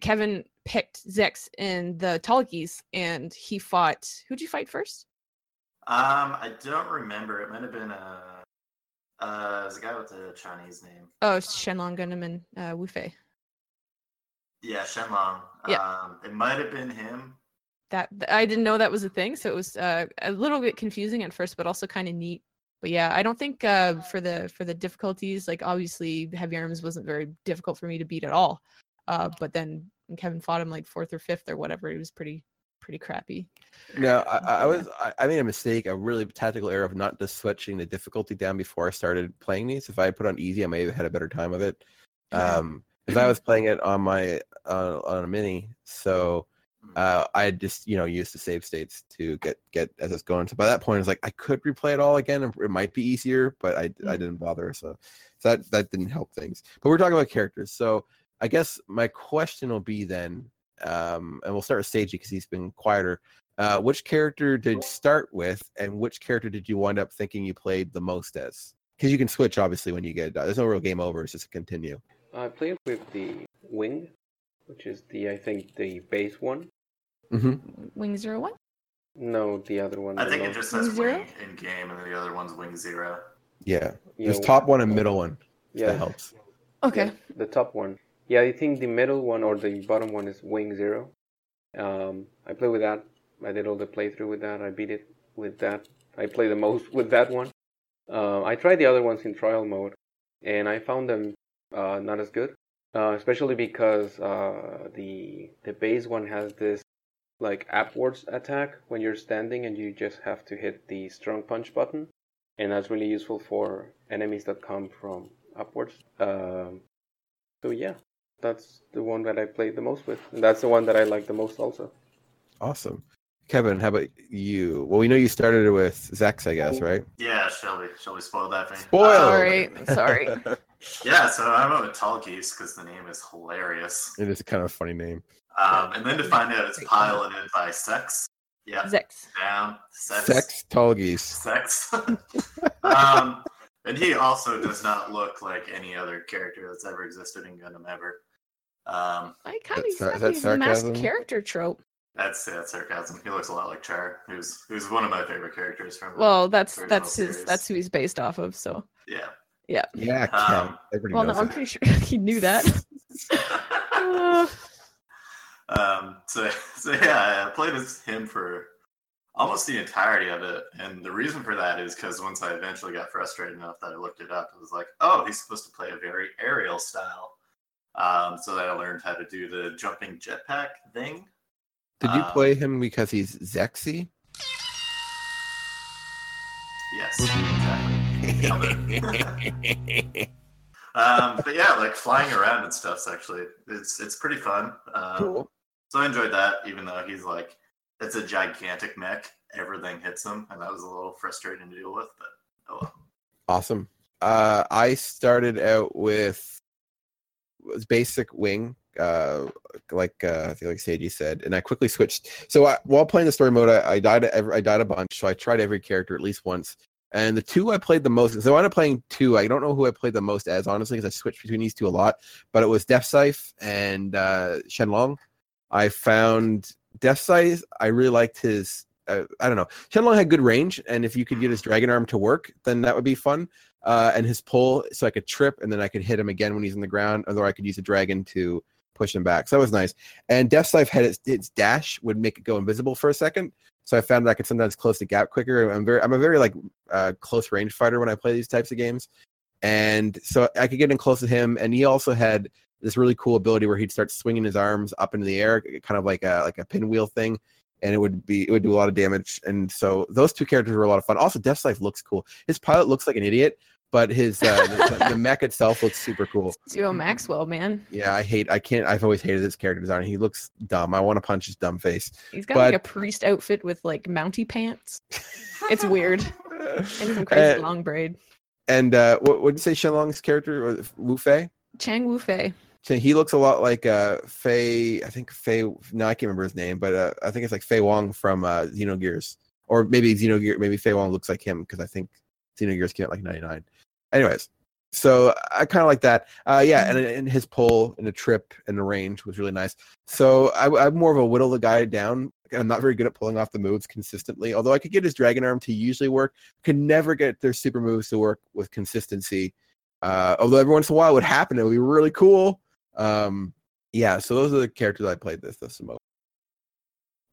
Kevin picked Zechs in the Tallgeese, and he fought. Who'd you fight first? Um, I don't remember. It might have been a. Uh, there's a guy with a Chinese name. Oh, Shenlong Gundam and uh, Wu Fei. Yeah, Shenlong. Yeah. Um, it might have been him. That I didn't know that was a thing, so it was uh, a little bit confusing at first, but also kind of neat. But yeah, I don't think uh, for the for the difficulties, like obviously heavy arms wasn't very difficult for me to beat at all. Uh, but then when Kevin fought him like fourth or fifth or whatever, it was pretty pretty crappy. No, I, I was I, I made a mistake, a really tactical error of not just switching the difficulty down before I started playing these. If I had put on easy, I may have had a better time of it. Um, because I was playing it on my uh, on a mini, so uh, I just you know used the save states to get get as it's going. So by that point, it's like I could replay it all again, and it might be easier, but I I didn't bother. So, so that that didn't help things. But we're talking about characters, so I guess my question will be then, um, and we'll start with Seiji because he's been quieter. Uh, which character did you start with, and which character did you wind up thinking you played the most as? Because you can switch obviously when you get there's no real game over. It's just a continue. I played with the Wing, which is the I think the base one. Mm-hmm. Wing Zero One. No, the other one. I think it just says Zero? Wing in game, and then the other one's Wing Zero. Yeah, Yeah, there's top one and middle one. Yeah, that helps. Okay. Yeah, the top one. Yeah, I think the middle one or the bottom one is Wing Zero. Um, I play with that. I did all the playthrough with that. I beat it with that. I play the most with that one. Uh, I tried the other ones in trial mode, and I found them uh, not as good. Uh, especially because uh, the the base one has this like upwards attack when you're standing, and you just have to hit the strong punch button, and that's really useful for enemies that come from upwards. Um, so yeah, that's the one that I played the most with. And that's the one that I like the most also. Awesome. Kevin, how about you? Well, we know you started with Zechs, I guess, right? Yeah, Shelby. Shelby spoiled that for me. Spoiled. Um, Sorry, sorry. [LAUGHS] yeah, so I'm a with Tallgeese because the name is hilarious. It is a kind of a funny name. Um, and then to find out it's piloted by Sex. Yeah, Zechs. down. Sex. Sex tall geese. Sex. [LAUGHS] um, and he also does not look like any other character that's ever existed in Gundam ever. Um, I kind of That's- is that exactly the masked character trope. that's yeah, sarcasm. He looks a lot like Char, who's who's one of my favorite characters from. Well, that's that's his series. that's who he's based off of. So, yeah. Yeah, Um, Everybody well, no, knows I'm pretty sure [LAUGHS] he knew that. Uh, [LAUGHS] um, so, [LAUGHS] so yeah, I played as him for almost the entirety of it, and the reason for that is because once I eventually got frustrated enough that I looked it up, it was like, oh, he's supposed to play a very aerial style. Um, so that I learned how to do the jumping jetpack thing. Did you um, play him because he's Zexy? Yes, exactly. [LAUGHS] Um, but yeah, like flying around and stuff's actually it's it's pretty fun. Um, Cool. So I enjoyed that, even though he's like, it's a gigantic mech. Everything hits him, and that was a little frustrating to deal with. But oh well. Awesome. Uh, I started out with basic wing, uh, like uh, I feel like Seiji said, and I quickly switched. So I, while playing the story mode, I, I died. I died a bunch, so I tried every character at least once. And the two I played the most, so I ended up playing two. I don't know who I played the most as, honestly, because I switched between these two a lot. But it was Death Scythe and uh, Shenlong. I found Death Scythe. I really liked his. Uh, I don't know. Shenlong had good range, and if you could get his dragon arm to work, then that would be fun. Uh, and his pull, so I could trip, and then I could hit him again when he's on the ground, or I could use a dragon to push him back. So that was nice. And Death Scythe had its, its dash would make it go invisible for a second. So I found that I could sometimes close the gap quicker. I'm very, I'm a very like uh, close range fighter when I play these types of games, and so I could get in close to him. And he also had this really cool ability where he'd start swinging his arms up into the air, kind of like a like a pinwheel thing, and it would be it would do a lot of damage. And so those two characters were a lot of fun. Also, Death Scythe looks cool. His pilot looks like an idiot, but his uh, the, the [LAUGHS] mech itself looks super cool. Duo Maxwell, man. Yeah, I hate. I can't. I've always hated this character design. He looks dumb. I want to punch his dumb face. He's got But- like a priest outfit with like mounty pants. [LAUGHS] It's weird. And some crazy Uh, long braid. And uh, what did you say Shenlong's character or Wu Fei? Chang Wu Fei. He looks a lot like uh Fei. I think Fei. No, I can't remember his name, but uh, I think it's like Fei Wong from uh, Xenogears, or maybe Xenogear. Maybe Fei Wong looks like him because I think Xenogears came out like '99. Anyways, so I kind of like that. Uh, yeah, and, and his pull and the trip and the range was really nice. So I, I'm more of a whittle the guy down. I'm not very good at pulling off the moves consistently. Although I could get his dragon arm to usually work, could never get their super moves to work with consistency. Uh, although every once in a while it would happen, it would be really cool. Um, yeah, so those are the characters I played this the most.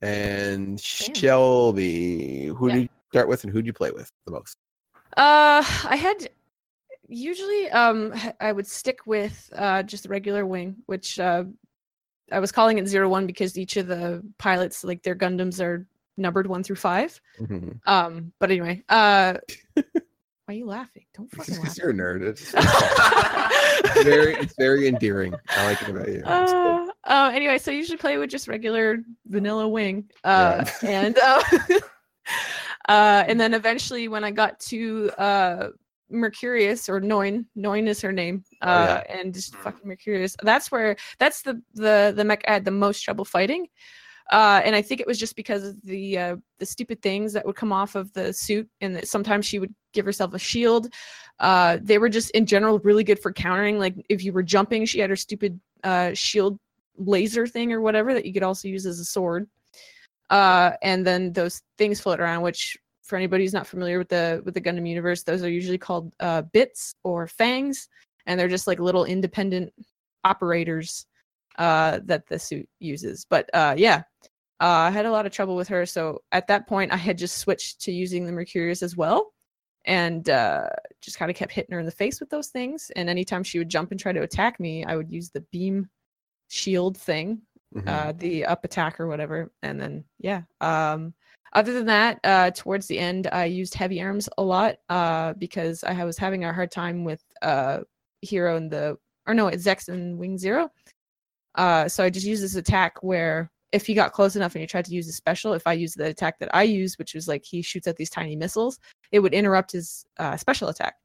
And Shelby, who Yeah. did you start with, and who did you play with the most? Uh, I had usually um I would stick with uh just the regular wing, which uh I was calling it zero one because each of the pilots like their Gundams are numbered one through five. Mhm. Um, but anyway, uh, [LAUGHS] why are you laughing? Don't fucking laugh. You're a nerd. It's, [LAUGHS] it's very, it's very endearing. I like it about you. Uh, uh, anyway, so I usually play with just regular vanilla wing. Uh, [LAUGHS] and uh, uh, and then eventually when I got to uh, Mercurius or Noin, Noin is her name, Oh, uh, and just fucking Mercurius. That's where that's the the the mech I had the most trouble fighting. Uh, and I think it was just because of the uh, the stupid things that would come off of the suit, and that sometimes she would give herself a shield. Uh, they were just in general really good for countering. Like if you were jumping, she had her stupid uh, shield laser thing or whatever that you could also use as a sword. Uh, and then those things float around, which for anybody who's not familiar with the with the Gundam universe, those are usually called uh, bits or fangs, and they're just like little independent operators uh, that the suit uses. But uh, yeah, uh, I had a lot of trouble with her. So at that point, I had just switched to using the Mercurius as well, and uh, just kind of kept hitting her in the face with those things. And anytime she would jump and try to attack me, I would use the beam shield thing Mhm. uh, the up attack or whatever. And then yeah. Um, other than that, uh, towards the end, I used heavy arms a lot uh, because I was having a hard time with uh, Heero and the or no, it's Zechs and Wing Zero. Uh, so I just used this attack where if he got close enough and he tried to use a special, if I used the attack that I used, which was like he shoots at these tiny missiles, it would interrupt his uh, special attack.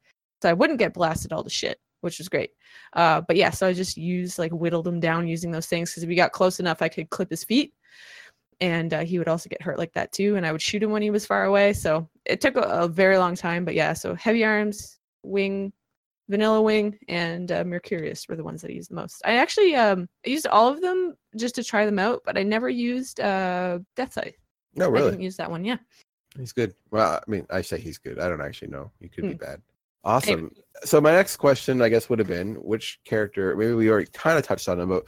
So I wouldn't get blasted all to shit, which was great. Uh, but yeah, so I just used like whittled him down using those things because if he got close enough, I could clip his feet, and uh, he would also get hurt like that too. And I would shoot him when he was far away. So it took a, a very long time, but yeah. So heavy arms, wing, vanilla wing, and uh, Mercurius were the ones that I used the most. I actually um I used all of them just to try them out, but I never used uh Death Scythe. No, I really. didn't use that one. Yeah. He's good. Well, I mean, I say he's good. I don't actually know. He could be Mm. bad. Awesome. So my next question, I guess, would have been which character? Maybe we already kind of touched on them, but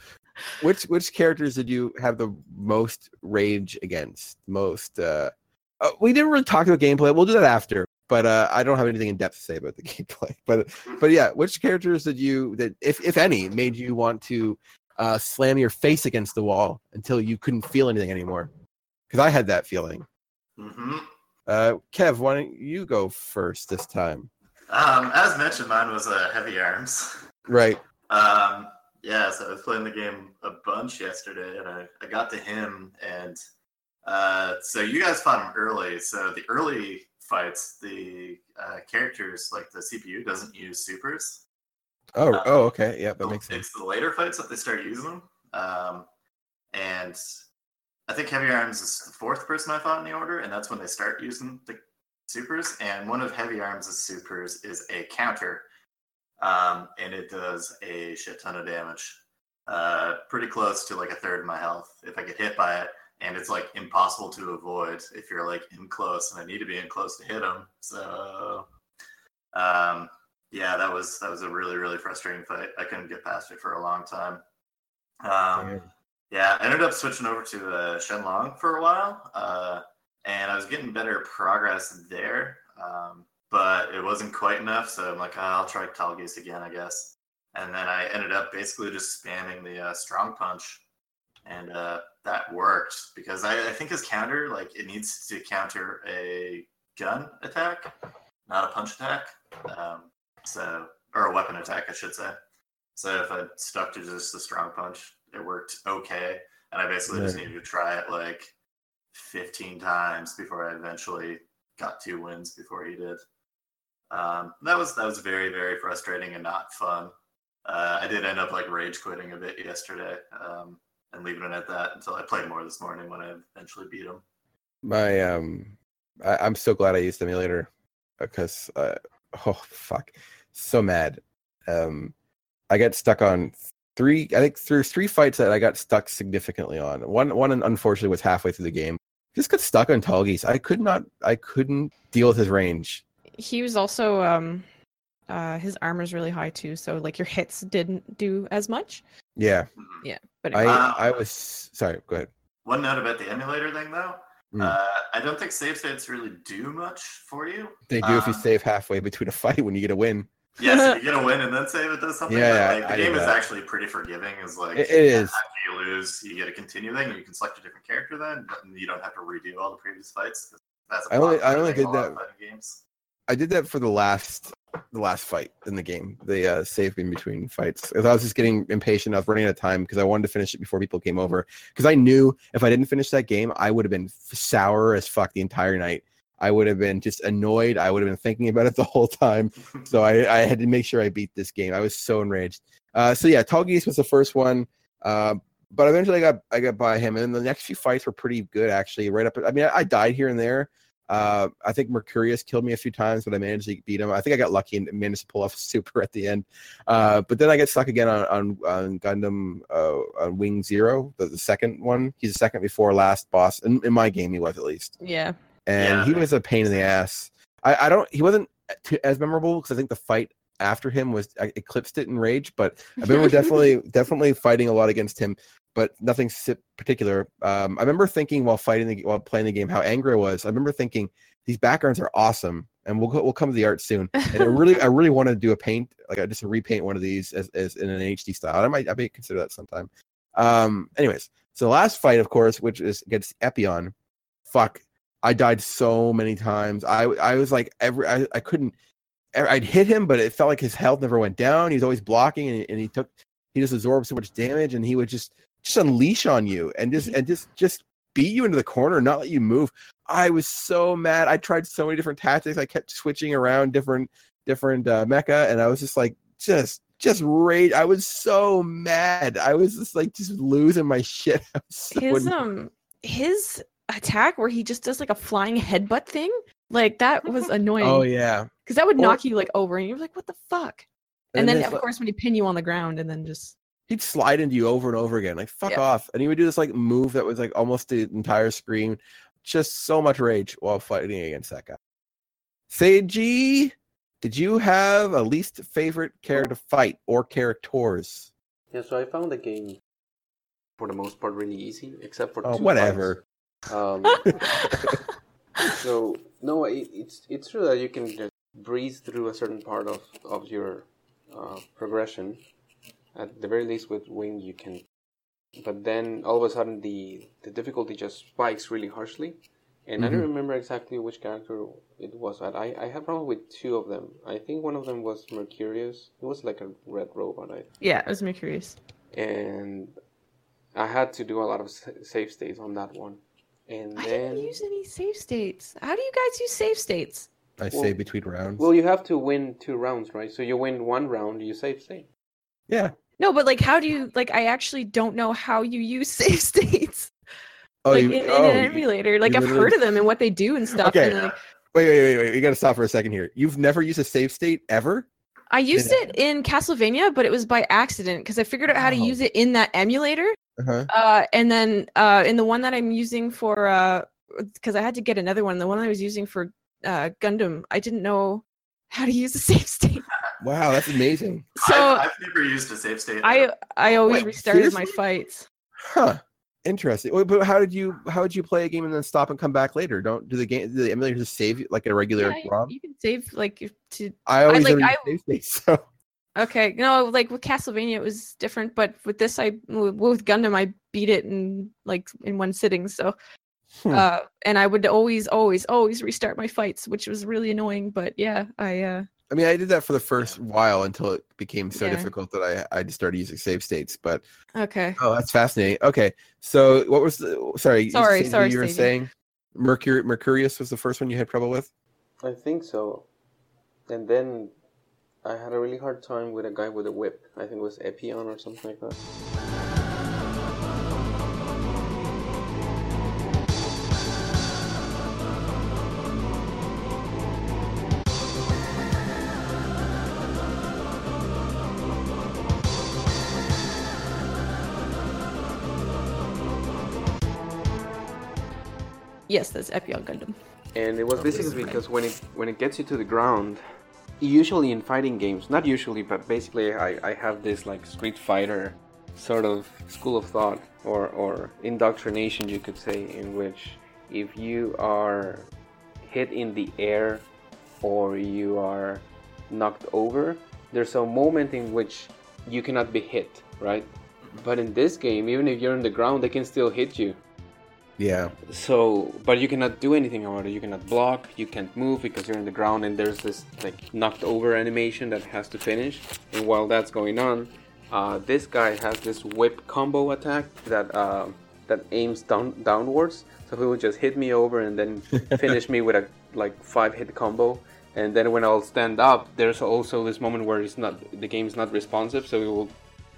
which which characters did you have the most rage against? Most. uh uh, we didn't really talk about gameplay. We'll do that after. But uh, I don't have anything in depth to say about the [LAUGHS] gameplay. But but yeah, which characters did you that if if any made you want to uh, slam your face against the wall until you couldn't feel anything anymore? Because I had that feeling. hmm Uh, Kev, why don't you go first this time? Um, as mentioned, mine was uh, heavy arms. Right. Um, yeah, so I was playing the game a bunch yesterday, and I, I got to him, and uh, so you guys fought him early. So the early fights, the uh, characters like the CPU doesn't use supers. Oh, Uh, oh, okay. Yeah, that makes sense. It's the later fights that they start using them, um, and I think Heavy Arms is the fourth person I fought in the order, and that's when they start using the supers. And one of Heavy Arms' supers is a counter, um, and it does a shit ton of damage, uh, pretty close to like a third of my health if I get hit by it. And it's like impossible to avoid if you're like in close, and I need to be in close to hit him. So, um, yeah, that was that was a really really frustrating fight. I couldn't get past it for a long time. Um, yeah, I ended up switching over to uh, Shenlong for a while, uh, and I was getting better progress there, um, but it wasn't quite enough. So I'm like, "Oh, I'll try Tallgeese again, I guess. And then I ended up basically just spamming the uh, strong punch and uh, that worked because I, I think his counter like it needs to counter a gun attack, not a punch attack. Um, so or a weapon attack, I should say. So if I stuck to just the strong punch, it worked okay, and I basically just needed to try it like 15 times before I eventually got two wins before he did. Um, that was that was very very frustrating and not fun. Uh, I did end up like rage quitting a bit yesterday um, and leaving it at that until I played more this morning when I eventually beat him. My um, I, I'm so glad I used emulator because uh, [LAUGHS] oh fuck, so mad. Um, I got stuck on three. I think there's three fights that I got stuck significantly on. One one unfortunately was halfway through the game. Just got stuck on Tallgeese. I could not. I couldn't deal with his range. He was also um, uh, his armor's really high too, so like your hits didn't do as much. Yeah, Yeah. But I Wow. I was sorry. Go ahead. One note about the emulator thing though. Mm. Uh, I don't think save states really do much for you. They do if you Um, save halfway between a fight when you get a win. [LAUGHS] Yes, if you get a win and then save it does something. Yeah, but, yeah, like, the did game is that. actually pretty forgiving. Is like It- it is. After you lose, you get a continue thing, and you can select a different character then, but you don't have to redo all the previous fights. That's a I only- I only did a lot of that- Games. I did that for the last the last fight in the game. The uh, save in between fights. I was just getting impatient. I was running out of time because I wanted to finish it before people came over. Because I knew if I didn't finish that game, I would have been sour as fuck the entire night. I would have been just annoyed. I would have been thinking about it [LAUGHS] the whole time. So I, I had to make sure I beat this game. I was so enraged. Uh, so yeah, Tallgeese was the first one. Uh, but eventually I got I got by him, and the next few fights were pretty good actually. Right up, I mean, I, I died here and there. Uh, I think Mercurius killed me a few times, but I managed to beat him. I think I got lucky and managed to pull off a [LAUGHS] super at the end. Uh, but then I get stuck again on on, on Gundam uh, on Wing Zero, the, the second one. He's the second before last boss in, in my game. He was at least, yeah, and Yeah. he was a pain in the ass. I, I don't. He wasn't too, as memorable because I think the fight after him was I eclipsed it in rage. But I remember [LAUGHS] definitely definitely fighting a lot against him, but nothing particular. Um, I remember thinking while fighting the, while playing the game how angry I was. I remember thinking these backgrounds are awesome, and we'll we'll come to the art soon. And I really I really want to do a paint like I just repaint one of these as, as in an HD style. I might I may consider that sometime. Um, anyways, so the last fight, of course, which is against Epyon. Fuck, I died so many times. I I was like every I, I couldn't. I'd hit him, but it felt like his health never went down. He was always blocking, and, and he took he just absorbed so much damage, and he would just just unleash on you and just and just just beat you into the corner, and not let you move. I was so mad. I tried so many different tactics. I kept switching around different different uh, mecha, and I was just like just just rage. I was so mad. I was just like just losing my [LAUGHS] shit. So his annoyed. um his attack where he just does like a flying headbutt thing, like that was [LAUGHS] annoying. oh yeah. because that would Or- knock you like over, and you're like, what the fuck? And, then of like- course when he pin you on the ground, and then just he'd slide into you over and over again, like fuck Yeah. off. And he would do this like move that was like almost the entire screen. Just so much rage while fighting against that guy. Seiji, did you have a least favorite character to fight or characters? Yeah, so I found the game for the most part really easy, except for Oh, two whatever. Um, [LAUGHS] so no, it, it's it's true that you can just breeze through a certain part of of your uh, progression. At the very least, with Wing, you can. But then all of a sudden, the the difficulty just spikes really harshly, and I don't Mhm. remember exactly which character it was but I I have problem with two of them. I think one of them was Mercurius. It was like a red robot. I yeah, it was Mercurius. and I had to do a lot of sa- save states on that one. And I then, didn't use any save states. How do you guys use save states? I Well- say between rounds. well, you have to win two rounds, right? So you win one round, you save state. Yeah. No, but like, how do you like? I actually don't know how you use [LAUGHS] save states. Oh, like you, in, in oh, an emulator. Like I've literally- heard of them and what they do and stuff. Okay. And, like, wait, wait, wait, wait. You got to stop for a second here. You've never used a save state ever? I used it in Castlevania, but it was by accident because I figured out how to use it in that emulator. Uh-huh. Uh, and then uh, in the one that I'm using for, because I had to get another one, the one I was using for uh, Gundam, I didn't know how to use the save [LAUGHS] state. Wow, that's amazing. So I've, I've never used a save state. I I always Wait, restarted my fights. Huh. Interesting. Wait, but how did you how did you play a game and then stop and come back later? Don't do the game do the emulator just save you like a regular Yeah, you, ROM? you can save like to I always like, I- use save states, [LAUGHS] so Okay, no, like with Castlevania, it was different, but with this, I with Gundam, I beat it in like in one sitting. So, Hmm. uh, and I would always, always, always restart my fights, which was really annoying. But yeah, I uh, I mean, I did that for the first while until it became so Yeah. difficult that I I just started using save states. But okay. oh, that's fascinating. Okay, so what was the oh, sorry? you Sorry, said sorry, You were Stevie. saying Mercury Mercurius was the first one you had trouble with. I think so. And then I had a really hard time with a guy with a whip. I think it was Epyon or something like that. Yes, that's Epyon Gundam. And it was Oh, basically because when it when it gets you to the ground, usually in fighting games, not usually, but basically I, I have this like Street Fighter sort of school of thought or, or indoctrination you could say in which if you are hit in the air or you are knocked over, there's a moment in which you cannot be hit, right? But in this game, even if you're on the ground, they can still hit you. Yeah. So, but you cannot do anything about it. You cannot block. You can't move because you're in the ground, and there's this like knocked over animation that has to finish. And while that's going on, uh, this guy has this whip combo attack that uh, that aims down downwards. So he will just hit me over and then [LAUGHS] finish me with a like five hit combo. And then when I'll stand up, there's also this moment where it's not the game's not responsive. So it will,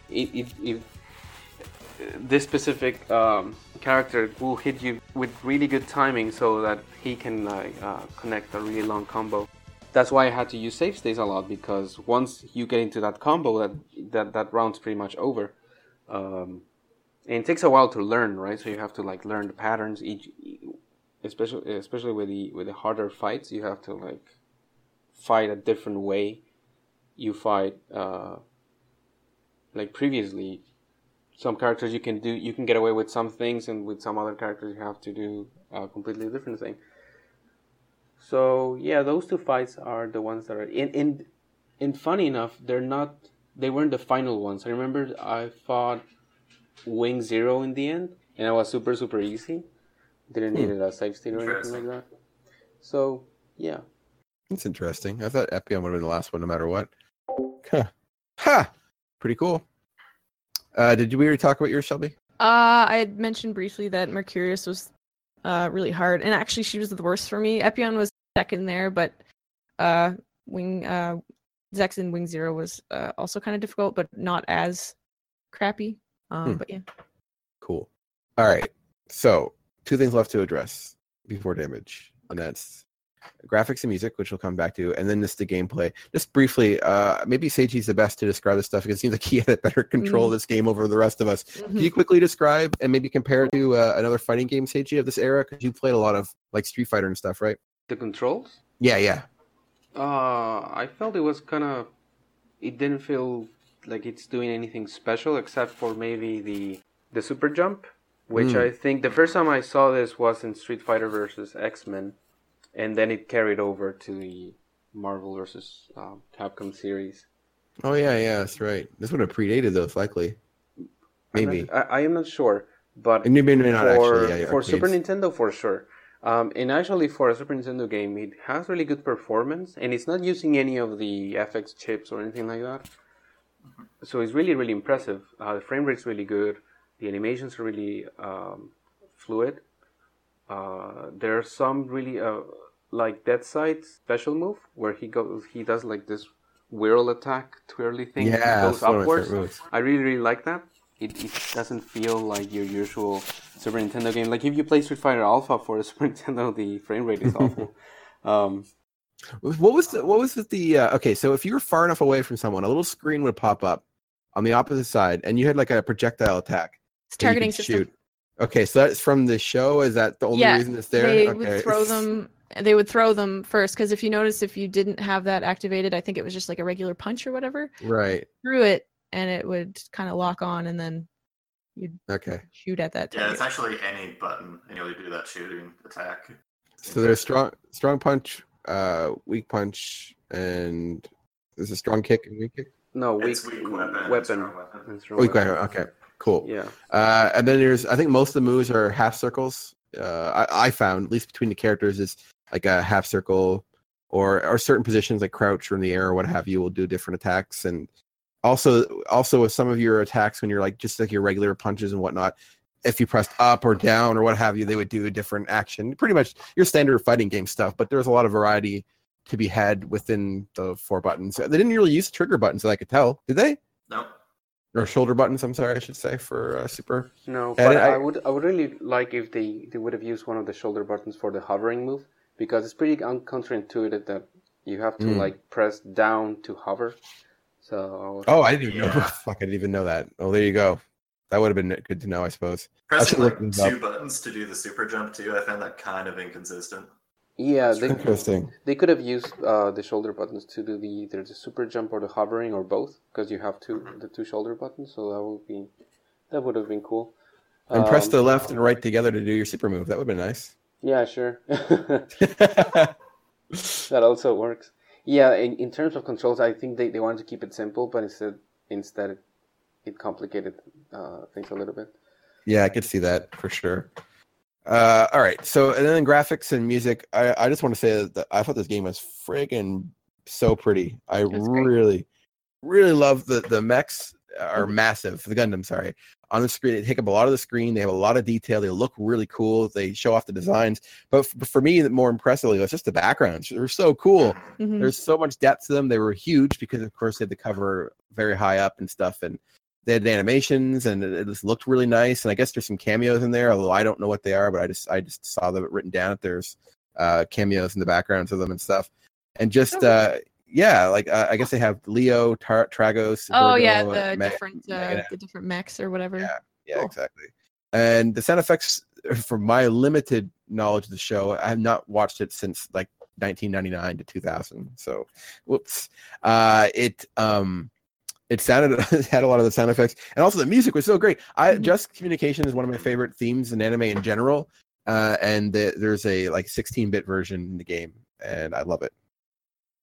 if if, if this specific um, character will hit you with really good timing so that he can uh, uh, connect a really long combo. That's why I had to use save states a lot because once you get into that combo, that that, that round's pretty much over. Um, and it takes a while to learn, right? So you have to like learn the patterns. Each, especially especially with the with the harder fights, you have to like fight a different way. You fight uh, like previously some characters you can do you can get away with some things and with some other characters you have to do a completely different thing so yeah those two fights are the ones that are in in and funny enough they're not they weren't the final ones i remember i fought wing zero in the end and it was super super easy didn't need a save state or anything like that so yeah That's interesting. I thought Epyon would have been the last one, no matter what. Huh. Ha! Pretty cool. Uh, did we already talk about yours, Shelby? Uh, I had mentioned briefly that Mercurius was uh really hard, and actually she was the worst for me. Epyon was second there, but uh, Wing uh, Zechs and Wing Zero was uh, also kind of difficult, but not as crappy. Um, Hmm. but yeah, Cool. All right. So, two things left to address before damage, and that's graphics and music, which we'll come back to, and then just the gameplay. Just briefly, uh, maybe Seiji's the best to describe this stuff because it seems like he [LAUGHS] had better control of this game over the rest of us. Can you quickly describe and maybe compare it to uh, another fighting game, Seiji, of this era? Because you played a lot of like Street Fighter and stuff, right? the controls Yeah, yeah. Uh, I felt it was kind of. It didn't feel like it's doing anything special except for maybe the the super jump, which Mm. I think the first time I saw this was in Street Fighter versus X Men, and then it carried over to the Marvel versus uh, Capcom series. Oh, yeah, yeah, that's right. This would have predated those, likely. Maybe. not- I, I am not sure, but And maybe not for actually. Yeah, yeah, for Super. Nintendo for sure. Um, and actually, for a Super Nintendo game, it has really good performance, and it's not using any of the FX chips or anything like that. So it's really, really impressive. Uh, the frame rate's really good. The animations are really um, fluid. Uh, there are some really uh, like Death Scythe special move where he goes, he does like this whirl attack, twirly thing. Yeah, he goes one of my upwards. favorite. I really, really like that. It, it doesn't feel like your usual Super Nintendo game. Like if you play Street Fighter Alpha for the [LAUGHS] Super Nintendo, the frame rate is awful. [LAUGHS] um, What was the, what was the, the uh, okay? So if you were far enough away from someone, a little screen would pop up on the opposite side, and you had like a projectile attack. it's targeting system. shoot. Okay, so that's from the show. Is that the only Yeah, reason it's there? They okay. would throw them. They would throw them first because if you notice, if you didn't have that activated, I think it was just like a regular punch or whatever. Right. Threw it, and it would kind of lock on, and then you'd Okay. shoot at that Yeah, it's actually any button, and you'll do that shooting attack. So there's strong strong punch, uh, weak punch, and there's a strong kick and weak kick. No, weak, It's weak weapon, and weapon. weapon. Weak weapon. weapon, Okay, cool. Yeah. Uh, and then there's, I think most of the moves are half circles. Uh, I, I found, at least between the characters, is like a half circle or or certain positions like crouch or in the air or what have you will do different attacks. And also, also with some of your attacks when you're like just like your regular punches and whatnot, if you pressed up or down or what have you, they would do a different action. Pretty much your standard fighting game stuff, but there's a lot of variety to be had within the four buttons. They didn't really use trigger buttons that I could tell, did they? Nope. Or shoulder buttons? I'm sorry, I should say for uh, super. No, but I- I, would I would really like if they, they would have used one of the shoulder buttons for the hovering move because it's pretty un- counterintuitive that you have to Mm. like press down to hover. So Oh, I didn't even know. [LAUGHS] Fuck, I didn't even know that. Oh, there you go. That would have been good to know, I suppose. Pressing should've like two up. buttons to do the super jump too, I found that kind of inconsistent. Yeah, It's they, interesting. they could have used uh, the shoulder buttons to do the either the super jump or the hovering or both because you have two the two shoulder buttons. So that would be that would have been cool. And press Um, the left and right together to do your super move. That would have been nice. Yeah, sure. [LAUGHS] [LAUGHS] that also works. Yeah, in, in terms of controls, I think they, they wanted to keep it simple, but instead instead it, it complicated uh, things a little bit. yeah, I could see that for sure. Uh, all right. So, and then graphics and music. I, I just want to say that I thought this game was friggin' so pretty. I really, really love the the mechs are Mhm. massive. The Gundam, sorry, on the screen. They take up a lot of the screen. They have a lot of detail. They look really cool. They show off the designs. But f- for me, more impressively, was just the backgrounds. They're so cool. Mhm. There's so much depth to them. They were huge because, of course, they had to cover very high up and stuff. And they had animations, and it, just looked really nice. And I guess there's some cameos in there, although I don't know what they are. But I just I just saw them written down. That there's uh, cameos in the backgrounds of them and stuff. And just Oh. uh, yeah, like uh, I guess they have Leo, Tar- Tragos. Oh yeah, the Me- different uh, the different mechs or whatever. Yeah. Yeah, Cool. exactly. And the sound effects, [LAUGHS] from my limited knowledge of the show, I have not watched it since like 1999 to 2000. So, whoops. Uh, it um, it sounded [LAUGHS] it had a lot of the sound effects, and also the music was so great. I Mhm. just communication is one of my favorite themes in anime in general. Uh, and the, there's a like 16-bit version in the game, and I love it.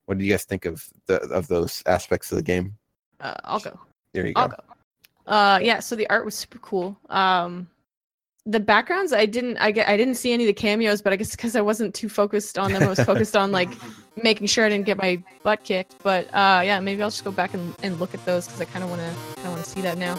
What do you guys think of the of those aspects of the game? Uh, I'll go. There you go. I'll go. Uh, yeah. So the art was super cool. Um, the backgrounds, I didn't, I, I didn't see any of the cameos, but I guess because I wasn't too focused on them, I was focused on like [LAUGHS] making sure I didn't get my butt kicked. But uh, yeah, maybe I'll just go back and, and look at those because I kind of want to, kind of want to see that now.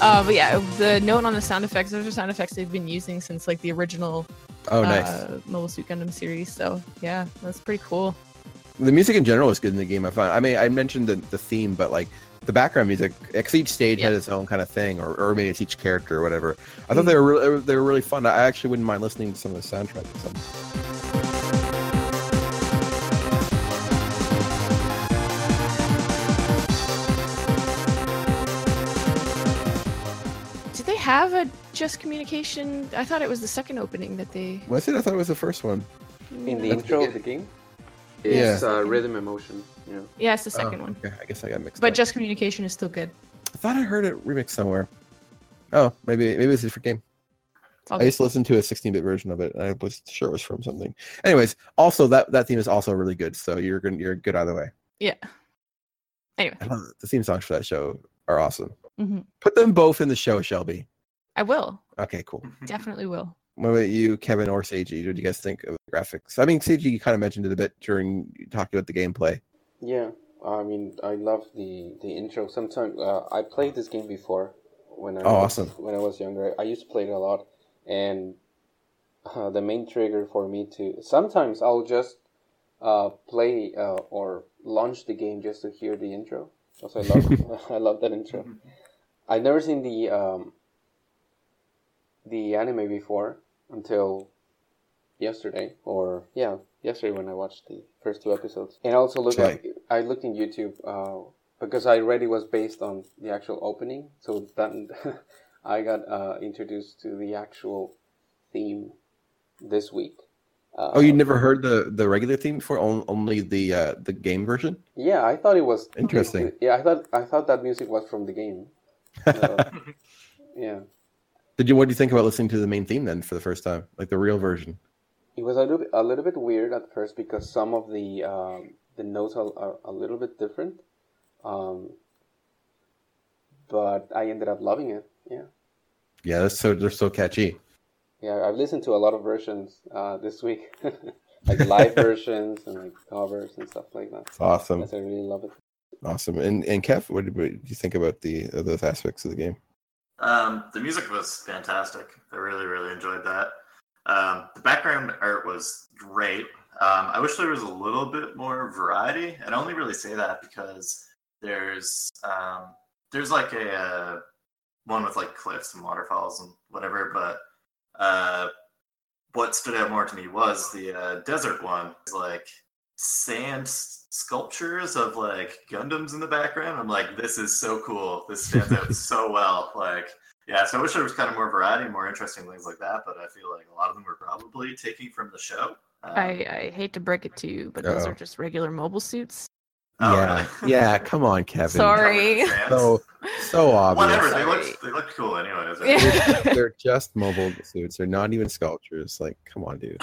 Uh, but yeah, the note on the sound effects, those are sound effects they've been using since like the original Oh, nice. uh, Mobile Suit Gundam series. So yeah, that's pretty cool. the music in general is good in the game. I find. I mean, I mentioned the, the theme, but like the background music, because each stage had its own kind of thing, or, or maybe it's each character or whatever. I thought they were really, they were really fun. I actually wouldn't mind listening to some of the soundtrack. Have a just communication? I thought it was the second opening that they. Was it? I thought it was the first one. In the That's intro good. of the game, Yeah. uh, rhythm emotion. Yeah. Yeah, it's the Oh, second one. Okay, I guess I got mixed But up. just communication is still good. I thought I heard it remixed somewhere. Oh, maybe maybe it's a different game. I'll I used to listen to a 16-bit version of it. And I was sure it was from something. Anyways, also that that theme is also really good. So you're good. You're good either way. Yeah. Anyway, I love. The theme songs for that show are awesome. hmm Put them both in the show, Shelby. I will. Okay, cool. Definitely will. What about you, Kevin or Seiji? What do you guys think of the graphics? I mean, Seiji, you kind of mentioned it a bit during talking about the gameplay. Yeah, I mean, I love the the intro. Sometimes uh, I played this game before when I Oh, was, awesome. when I was younger. I used to play it a lot, and uh, the main trigger for me to sometimes I'll just uh, play uh, or launch the game just to hear the intro. Because I love [LAUGHS] I love that intro. I've never seen the um, the anime before until yesterday, or yeah, yesterday when I watched the first two episodes. And I also looked Right. at I looked in YouTube uh, because I read it was based on the actual opening, so that [LAUGHS] I got uh, introduced to the actual theme this week. Uh, Oh, you never heard the the regular theme before? On- Only the uh, the game version? Yeah, I thought it was Interesting. Yeah, I thought I thought that music was from the game. [LAUGHS] Yeah. Did you? What do you think about listening to the main theme then for the first time, like the real version? It was a little bit, a little bit weird at first because some of the um, the notes are, are a little bit different, um, but I ended up loving it. Yeah, Yeah, that's so they're so catchy. yeah. I've listened to a lot of versions uh, this week, [LAUGHS] like live [LAUGHS] versions and like covers and stuff like that. It's awesome, Yes, I really love it. awesome. And and Kev, what did, what did you think about the those aspects of the game? Um, the music was fantastic. I really, really enjoyed that. Um, the background art was great. Um, I wish there was a little bit more variety, and I only really say that because there's um, there's like a uh, one with like cliffs and waterfalls and whatever. But uh, what stood out more to me was the uh, desert one. It's like sand sculptures of like Gundams in the background. I'm like, this is so cool. This stands out [LAUGHS] so well. Like, yeah. So I wish there was kind of more variety, more interesting things like that. But I feel like a lot of them were probably taking from the show. Um, I, I hate to break it to you, but those Uh-oh. are just regular mobile suits. oh, yeah, really? [LAUGHS] yeah. Come on, Kevin. Sorry. [LAUGHS] So so obvious. Whatever. They look, they looked cool anyways. Yeah. They're just mobile suits. They're not even sculptures. Like, come on, dude.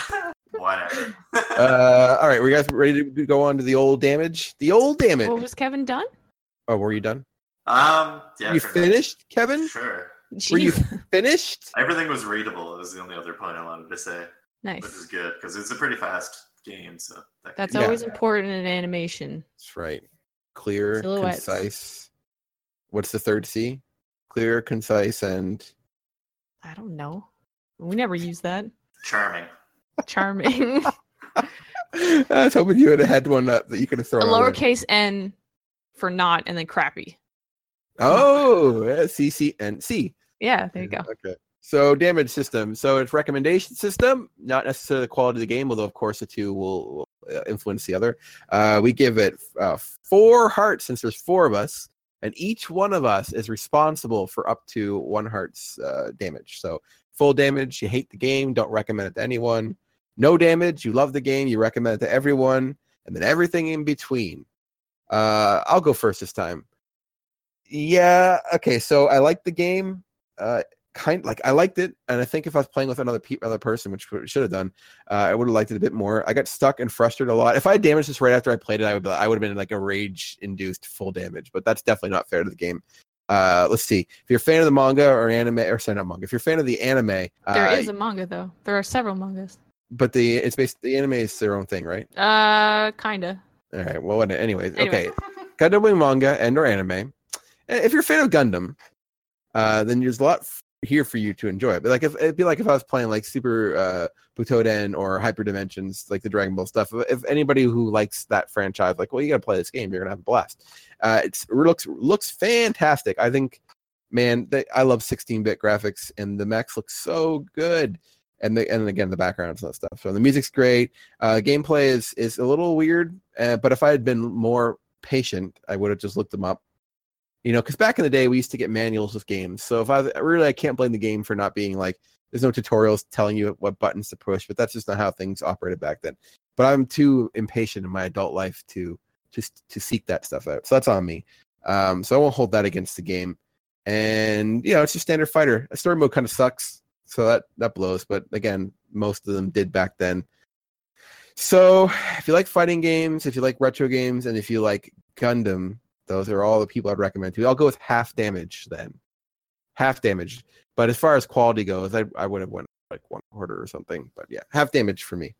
Whatever. [LAUGHS] Uh, all right, we guys ready to go on to the old damage? The old damage. What was Kevin done? Oh, were you done? um. Yeah. you sure. finished, Kevin? Sure. Were you [LAUGHS] finished? Everything was readable. It was the only other point I wanted to say, Nice. which is good because it's a pretty fast game. So that That's could- Yeah. always important in animation. That's right. Clear, Silhouettes. concise. What's the third C? Clear, concise, and I don't know. We never use that. charming. Charming. [LAUGHS] I was hoping you would have had one up that you could have a thrown. over. lowercase n for not and then crappy. Oh, yeah, C, C, and C. Yeah, there you go. Okay. So damage system. So it's recommendation system, not necessarily the quality of the game, although of course the two will, will uh, influence the other. Uh, we give it uh, four hearts since there's four of us, and each one of us is responsible for up to one heart's uh, damage. So full damage, you hate the game, don't recommend it to anyone. No damage, you love the game, you recommend it to everyone, and then everything in between. Uh, I'll go first this time. Yeah. Okay. So I like the game. Uh, kind like I liked it, and I think if I was playing with another pe- other person, which I should have done, uh, I would have liked it a bit more. I got stuck and frustrated a lot. If I had damaged this right after I played it, I would be, I would have been like a rage induced full damage, but that's definitely not fair to the game. Uh, let's see. If you're a fan of the manga or anime, or sorry, not manga. If you're a fan of the anime, There uh, is a manga though. There are several mangas. But the it's based the anime is their own thing, right? Uh, kinda. All right. Well, anyways, Anyway. okay. Gundam Wing manga and or anime. Eh, If you're a fan of Gundam, uh, then there's a lot f- here for you to enjoy. But like, if it'd be like if I was playing like Super uh, Butoden or Hyper Dimensions, like the Dragon Ball stuff. If anybody who likes that franchise, like, well, you got to play this game. You're gonna have a blast. Uh, it's, it looks looks fantastic. I think, man, they, I love 16-bit graphics, and the mechs look so good. And the, and again the backgrounds and that stuff. So the music's great. Uh, gameplay is is a little weird, uh, but if I had been more patient, I would have just looked them up. You know, because back in the day we used to get manuals with games. So if I really, I can't blame the game for not being like there's no tutorials telling you what buttons to push, but that's just not how things operated back then. But I'm too impatient in my adult life to just to seek that stuff out. So that's on me. Um, so I won't hold that against the game. And you know, it's just standard fighter. A story mode kind of sucks, so that that blows. But again, most of them did back then. So if you like fighting games, if you like retro games, and if you like Gundam, those are all the people I'd recommend to. You. I'll go with half damage then. Half damage. But as far as quality goes, I, I would have went like one quarter or something. But yeah, half damage for me.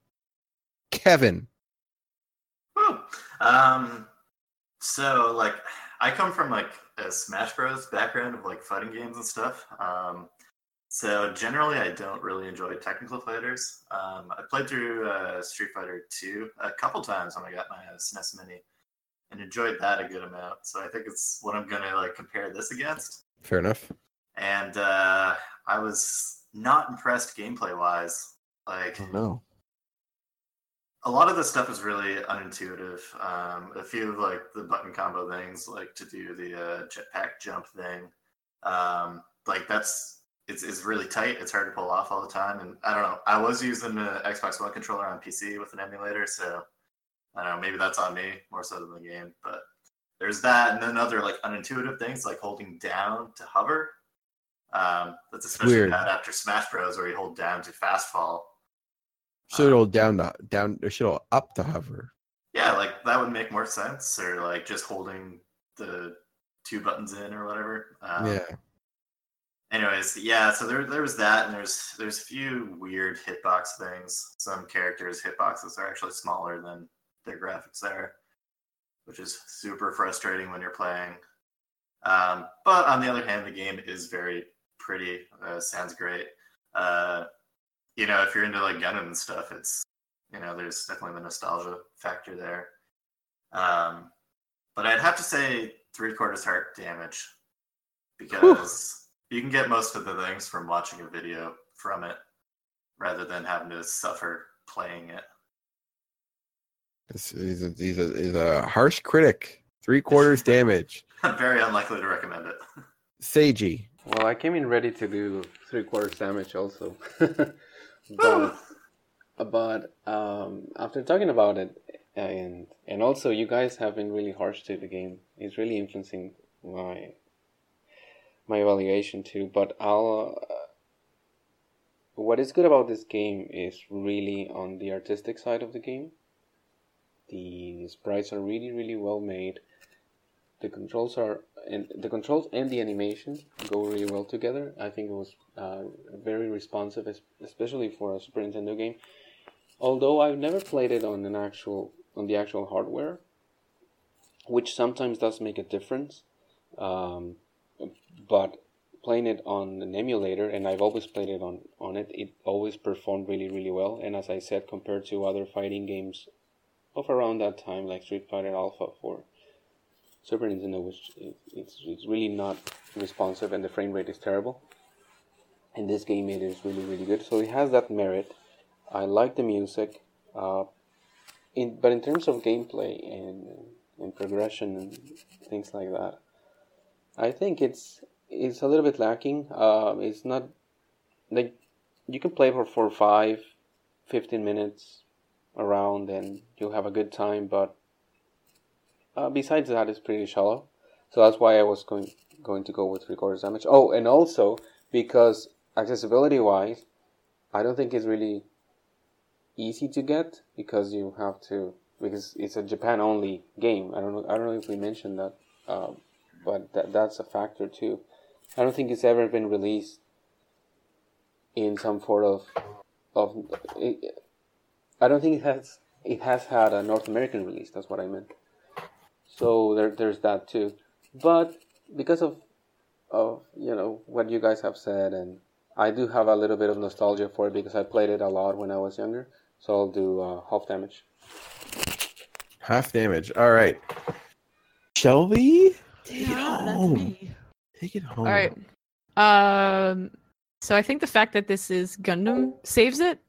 Kevin. Um, so like, I come from like a Smash Bros. background of like fighting games and stuff. Um, so generally, I don't really enjoy technical fighters. Um, I played through uh, Street Fighter 2 a couple times when I got my uh, SNES Mini, and enjoyed that a good amount. So I think it's what I'm gonna like compare this against. Fair enough. And uh, I was not impressed gameplay wise. Like Oh no. a lot of the stuff is really unintuitive. Um, a few of like the button combo things, like to do the uh, jetpack jump thing, um, like that's it's, it's really tight. It's hard to pull off all the time. And I don't know. I was using the Xbox One controller on PC with an emulator, so I don't know. Maybe that's on me more so than the game. But there's that, and then other like unintuitive things like holding down to hover. Um, that's especially Weird. bad after Smash Bros, where you hold down to fast fall. Should Um, hold down to down or should hold up to hover. Yeah, like that would make more sense, or like just holding the two buttons in or whatever. Um, yeah. Anyways, yeah. So there, there was that, and there's there's a few weird hitbox things. Some characters' hitboxes are actually smaller than their graphics are, which is super frustrating when you're playing. Um, but on the other hand, the game is very pretty. Uh, sounds great. Uh, you know, if you're into like Gundam and stuff, it's you know, there's definitely the nostalgia factor there. Um, but I'd have to say three quarters heart damage because you can get most of the things from watching a video from it rather than having to suffer playing it. This- He's a, he's a, he's a harsh critic. Three quarters [LAUGHS] damage. I'm very unlikely to recommend it. [LAUGHS] Seiji. Well, I came in ready to do three quarters damage also, [LAUGHS] but but um, after talking about it, and and also you guys have been really harsh to the game. It's really influencing my my evaluation too. But I'll. Uh, what is good about this game is really on the artistic side of the game. The sprites are really really well made. The controls are and the controls and the animation go really well together. I think it was uh, very responsive, especially for a Super Nintendo game. Although I've never played it on an actual on the actual hardware, which sometimes does make a difference. Um, but playing it on an emulator, and I've always played it on on it, it always performed really really well. And as I said, compared to other fighting games of around that time, like Street Fighter Alpha for Super Nintendo was it, it's it's really not responsive and the frame rate is terrible. In this game, it is really really good. So it has that merit. I like the music, uh, in but in terms of gameplay and and progression and things like that, I think it's it's a little bit lacking. Um, it's not like you can play for for five, 15 minutes around and you'll have a good time, but uh, besides that, it's pretty shallow. So that's why I was going going to go with quarters damage. Oh, and also because accessibility wise, I don't think it's really easy to get because you have to because it's a Japan only game. I don't know. I don't know if we mentioned that, um, but that that's a factor too. I don't think it's ever been released in some sort of of. It, I don't think it has it has had a North American release. That's what I meant. So there, there's that too. But because of, of you know what you guys have said, and I do have a little bit of nostalgia for it because I played it a lot when I was younger. So I'll do uh, half damage. Half damage. All right. Shelby, take it Yeah, that's home. me. Take it home. All right. Um, so I think the fact that this is Gundam saves it,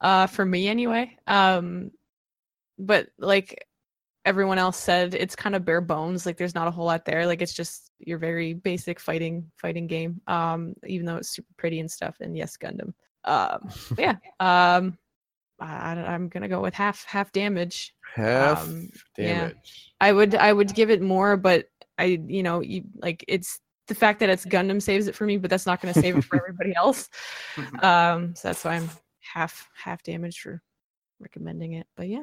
uh, for me anyway. Um, but like everyone else said, it's kind of bare bones. Like there's not a whole lot there. Like it's just your very basic fighting fighting game. Um, even though it's super pretty and stuff. And yes, Gundam. Um, yeah. [LAUGHS] Um, I, I'm gonna go with half half damage. Half Um, yeah. damage. I would I would give it more, but I you know you like it's the fact that it's Gundam saves it for me, but that's not going to save it for everybody [LAUGHS] else. Um, so that's why I'm half half damaged for recommending it. But yeah,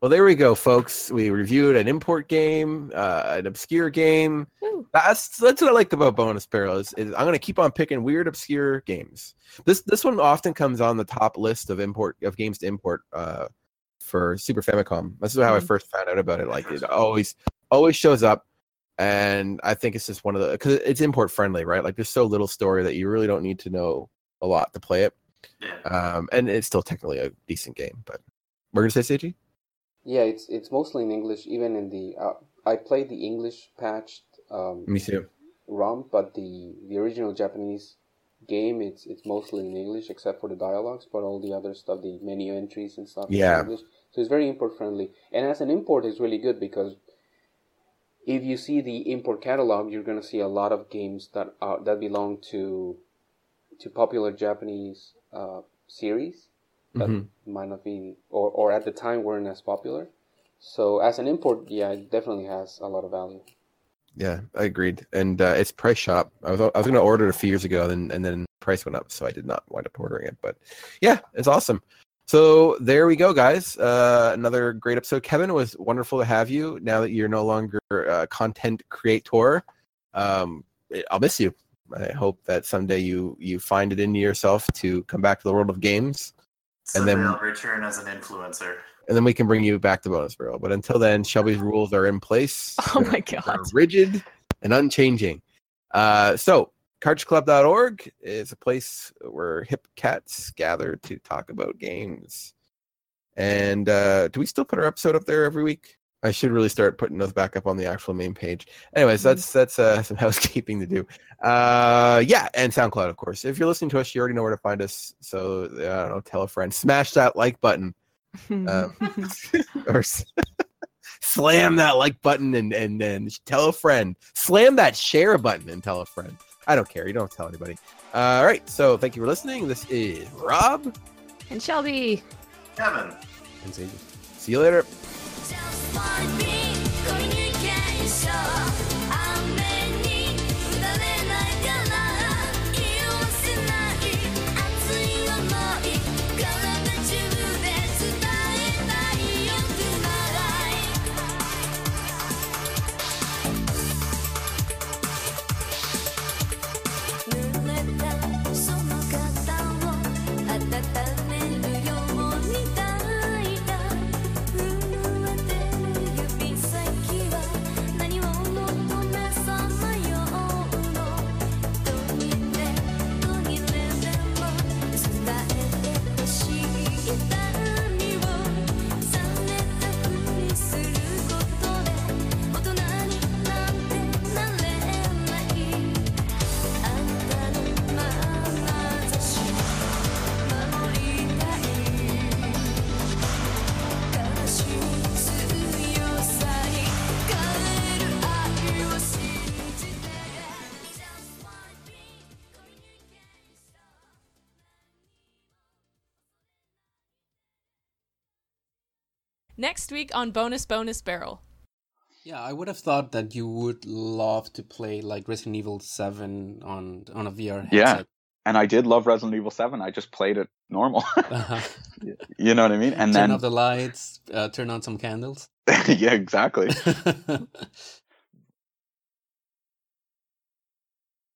Well, there we go, folks. We reviewed an import game, uh, an obscure game. That's that's what I like about Bonus Barrel is, is I'm gonna keep on picking weird, obscure games. This this one often comes on the top list of import of games to import uh, for Super Famicom. This is how I Mhm. first found out about it. Like it always always shows up, and I think it's just one of the because it's import friendly, right? Like there's so little story that you really don't need to know a lot to play it. Um, and it's still technically a decent game. But we're gonna say Seiji. Yeah, it's it's mostly in English. Even in the uh, I played the English patched um, Me too. ROM, but the the original Japanese game it's it's mostly in English except for the dialogues, but all the other stuff, the menu entries and stuff, is in Yeah. English. So it's very import friendly, and as an import, it's really good because if you see the import catalog, you're gonna see a lot of games that are that belong to to popular Japanese uh, series that Mhm. might not be or, or at the time weren't as popular. So as an import, yeah, it definitely has a lot of value. Yeah, I agreed. And uh, it's price shop. I was I was going to order it a few years ago, and and then price went up, so I did not wind up ordering it. But yeah, it's awesome. So there we go, guys. Uh, another great episode. Kevin, it was wonderful to have you. Now that you're no longer a content creator, um, I'll miss you. I hope that someday you you find it in yourself to come back to the world of games, Someday then- I'll return as an influencer. and then we can bring you back to bonus barrel. But until then, Shelby's rules are in place. [LAUGHS] Oh They're- my they're god. rigid and unchanging. Uh, so cartridgeclub.org is a place where hip cats gather to talk about games. And uh, do we still put our episode up there every week? I should really start putting those back up on the actual main page. Anyways, Mhm. that's that's uh, [LAUGHS] some housekeeping to do. Uh, yeah, and SoundCloud, of course. If you're listening to us, you already know where to find us. So I don't know, tell a friend, smash that like button uh, [LAUGHS] or [LAUGHS] slam that like button and and then tell a friend. Slam that share button and tell a friend. I don't care. You don't tell anybody. Uh, all right. So thank you for listening. This is Rob. and Shelby. Kevin. And Ziggy. See you later. Next week on Bonus Bonus Barrel. Yeah, I would have thought that you would love to play like Resident Evil 7 on on a VR headset. Yeah. And I did love Resident Evil 7. I just played it normal. [LAUGHS] Uh-huh. you know what I mean? And turn then, off the lights, uh, turn on some candles. [LAUGHS] yeah, exactly. [LAUGHS]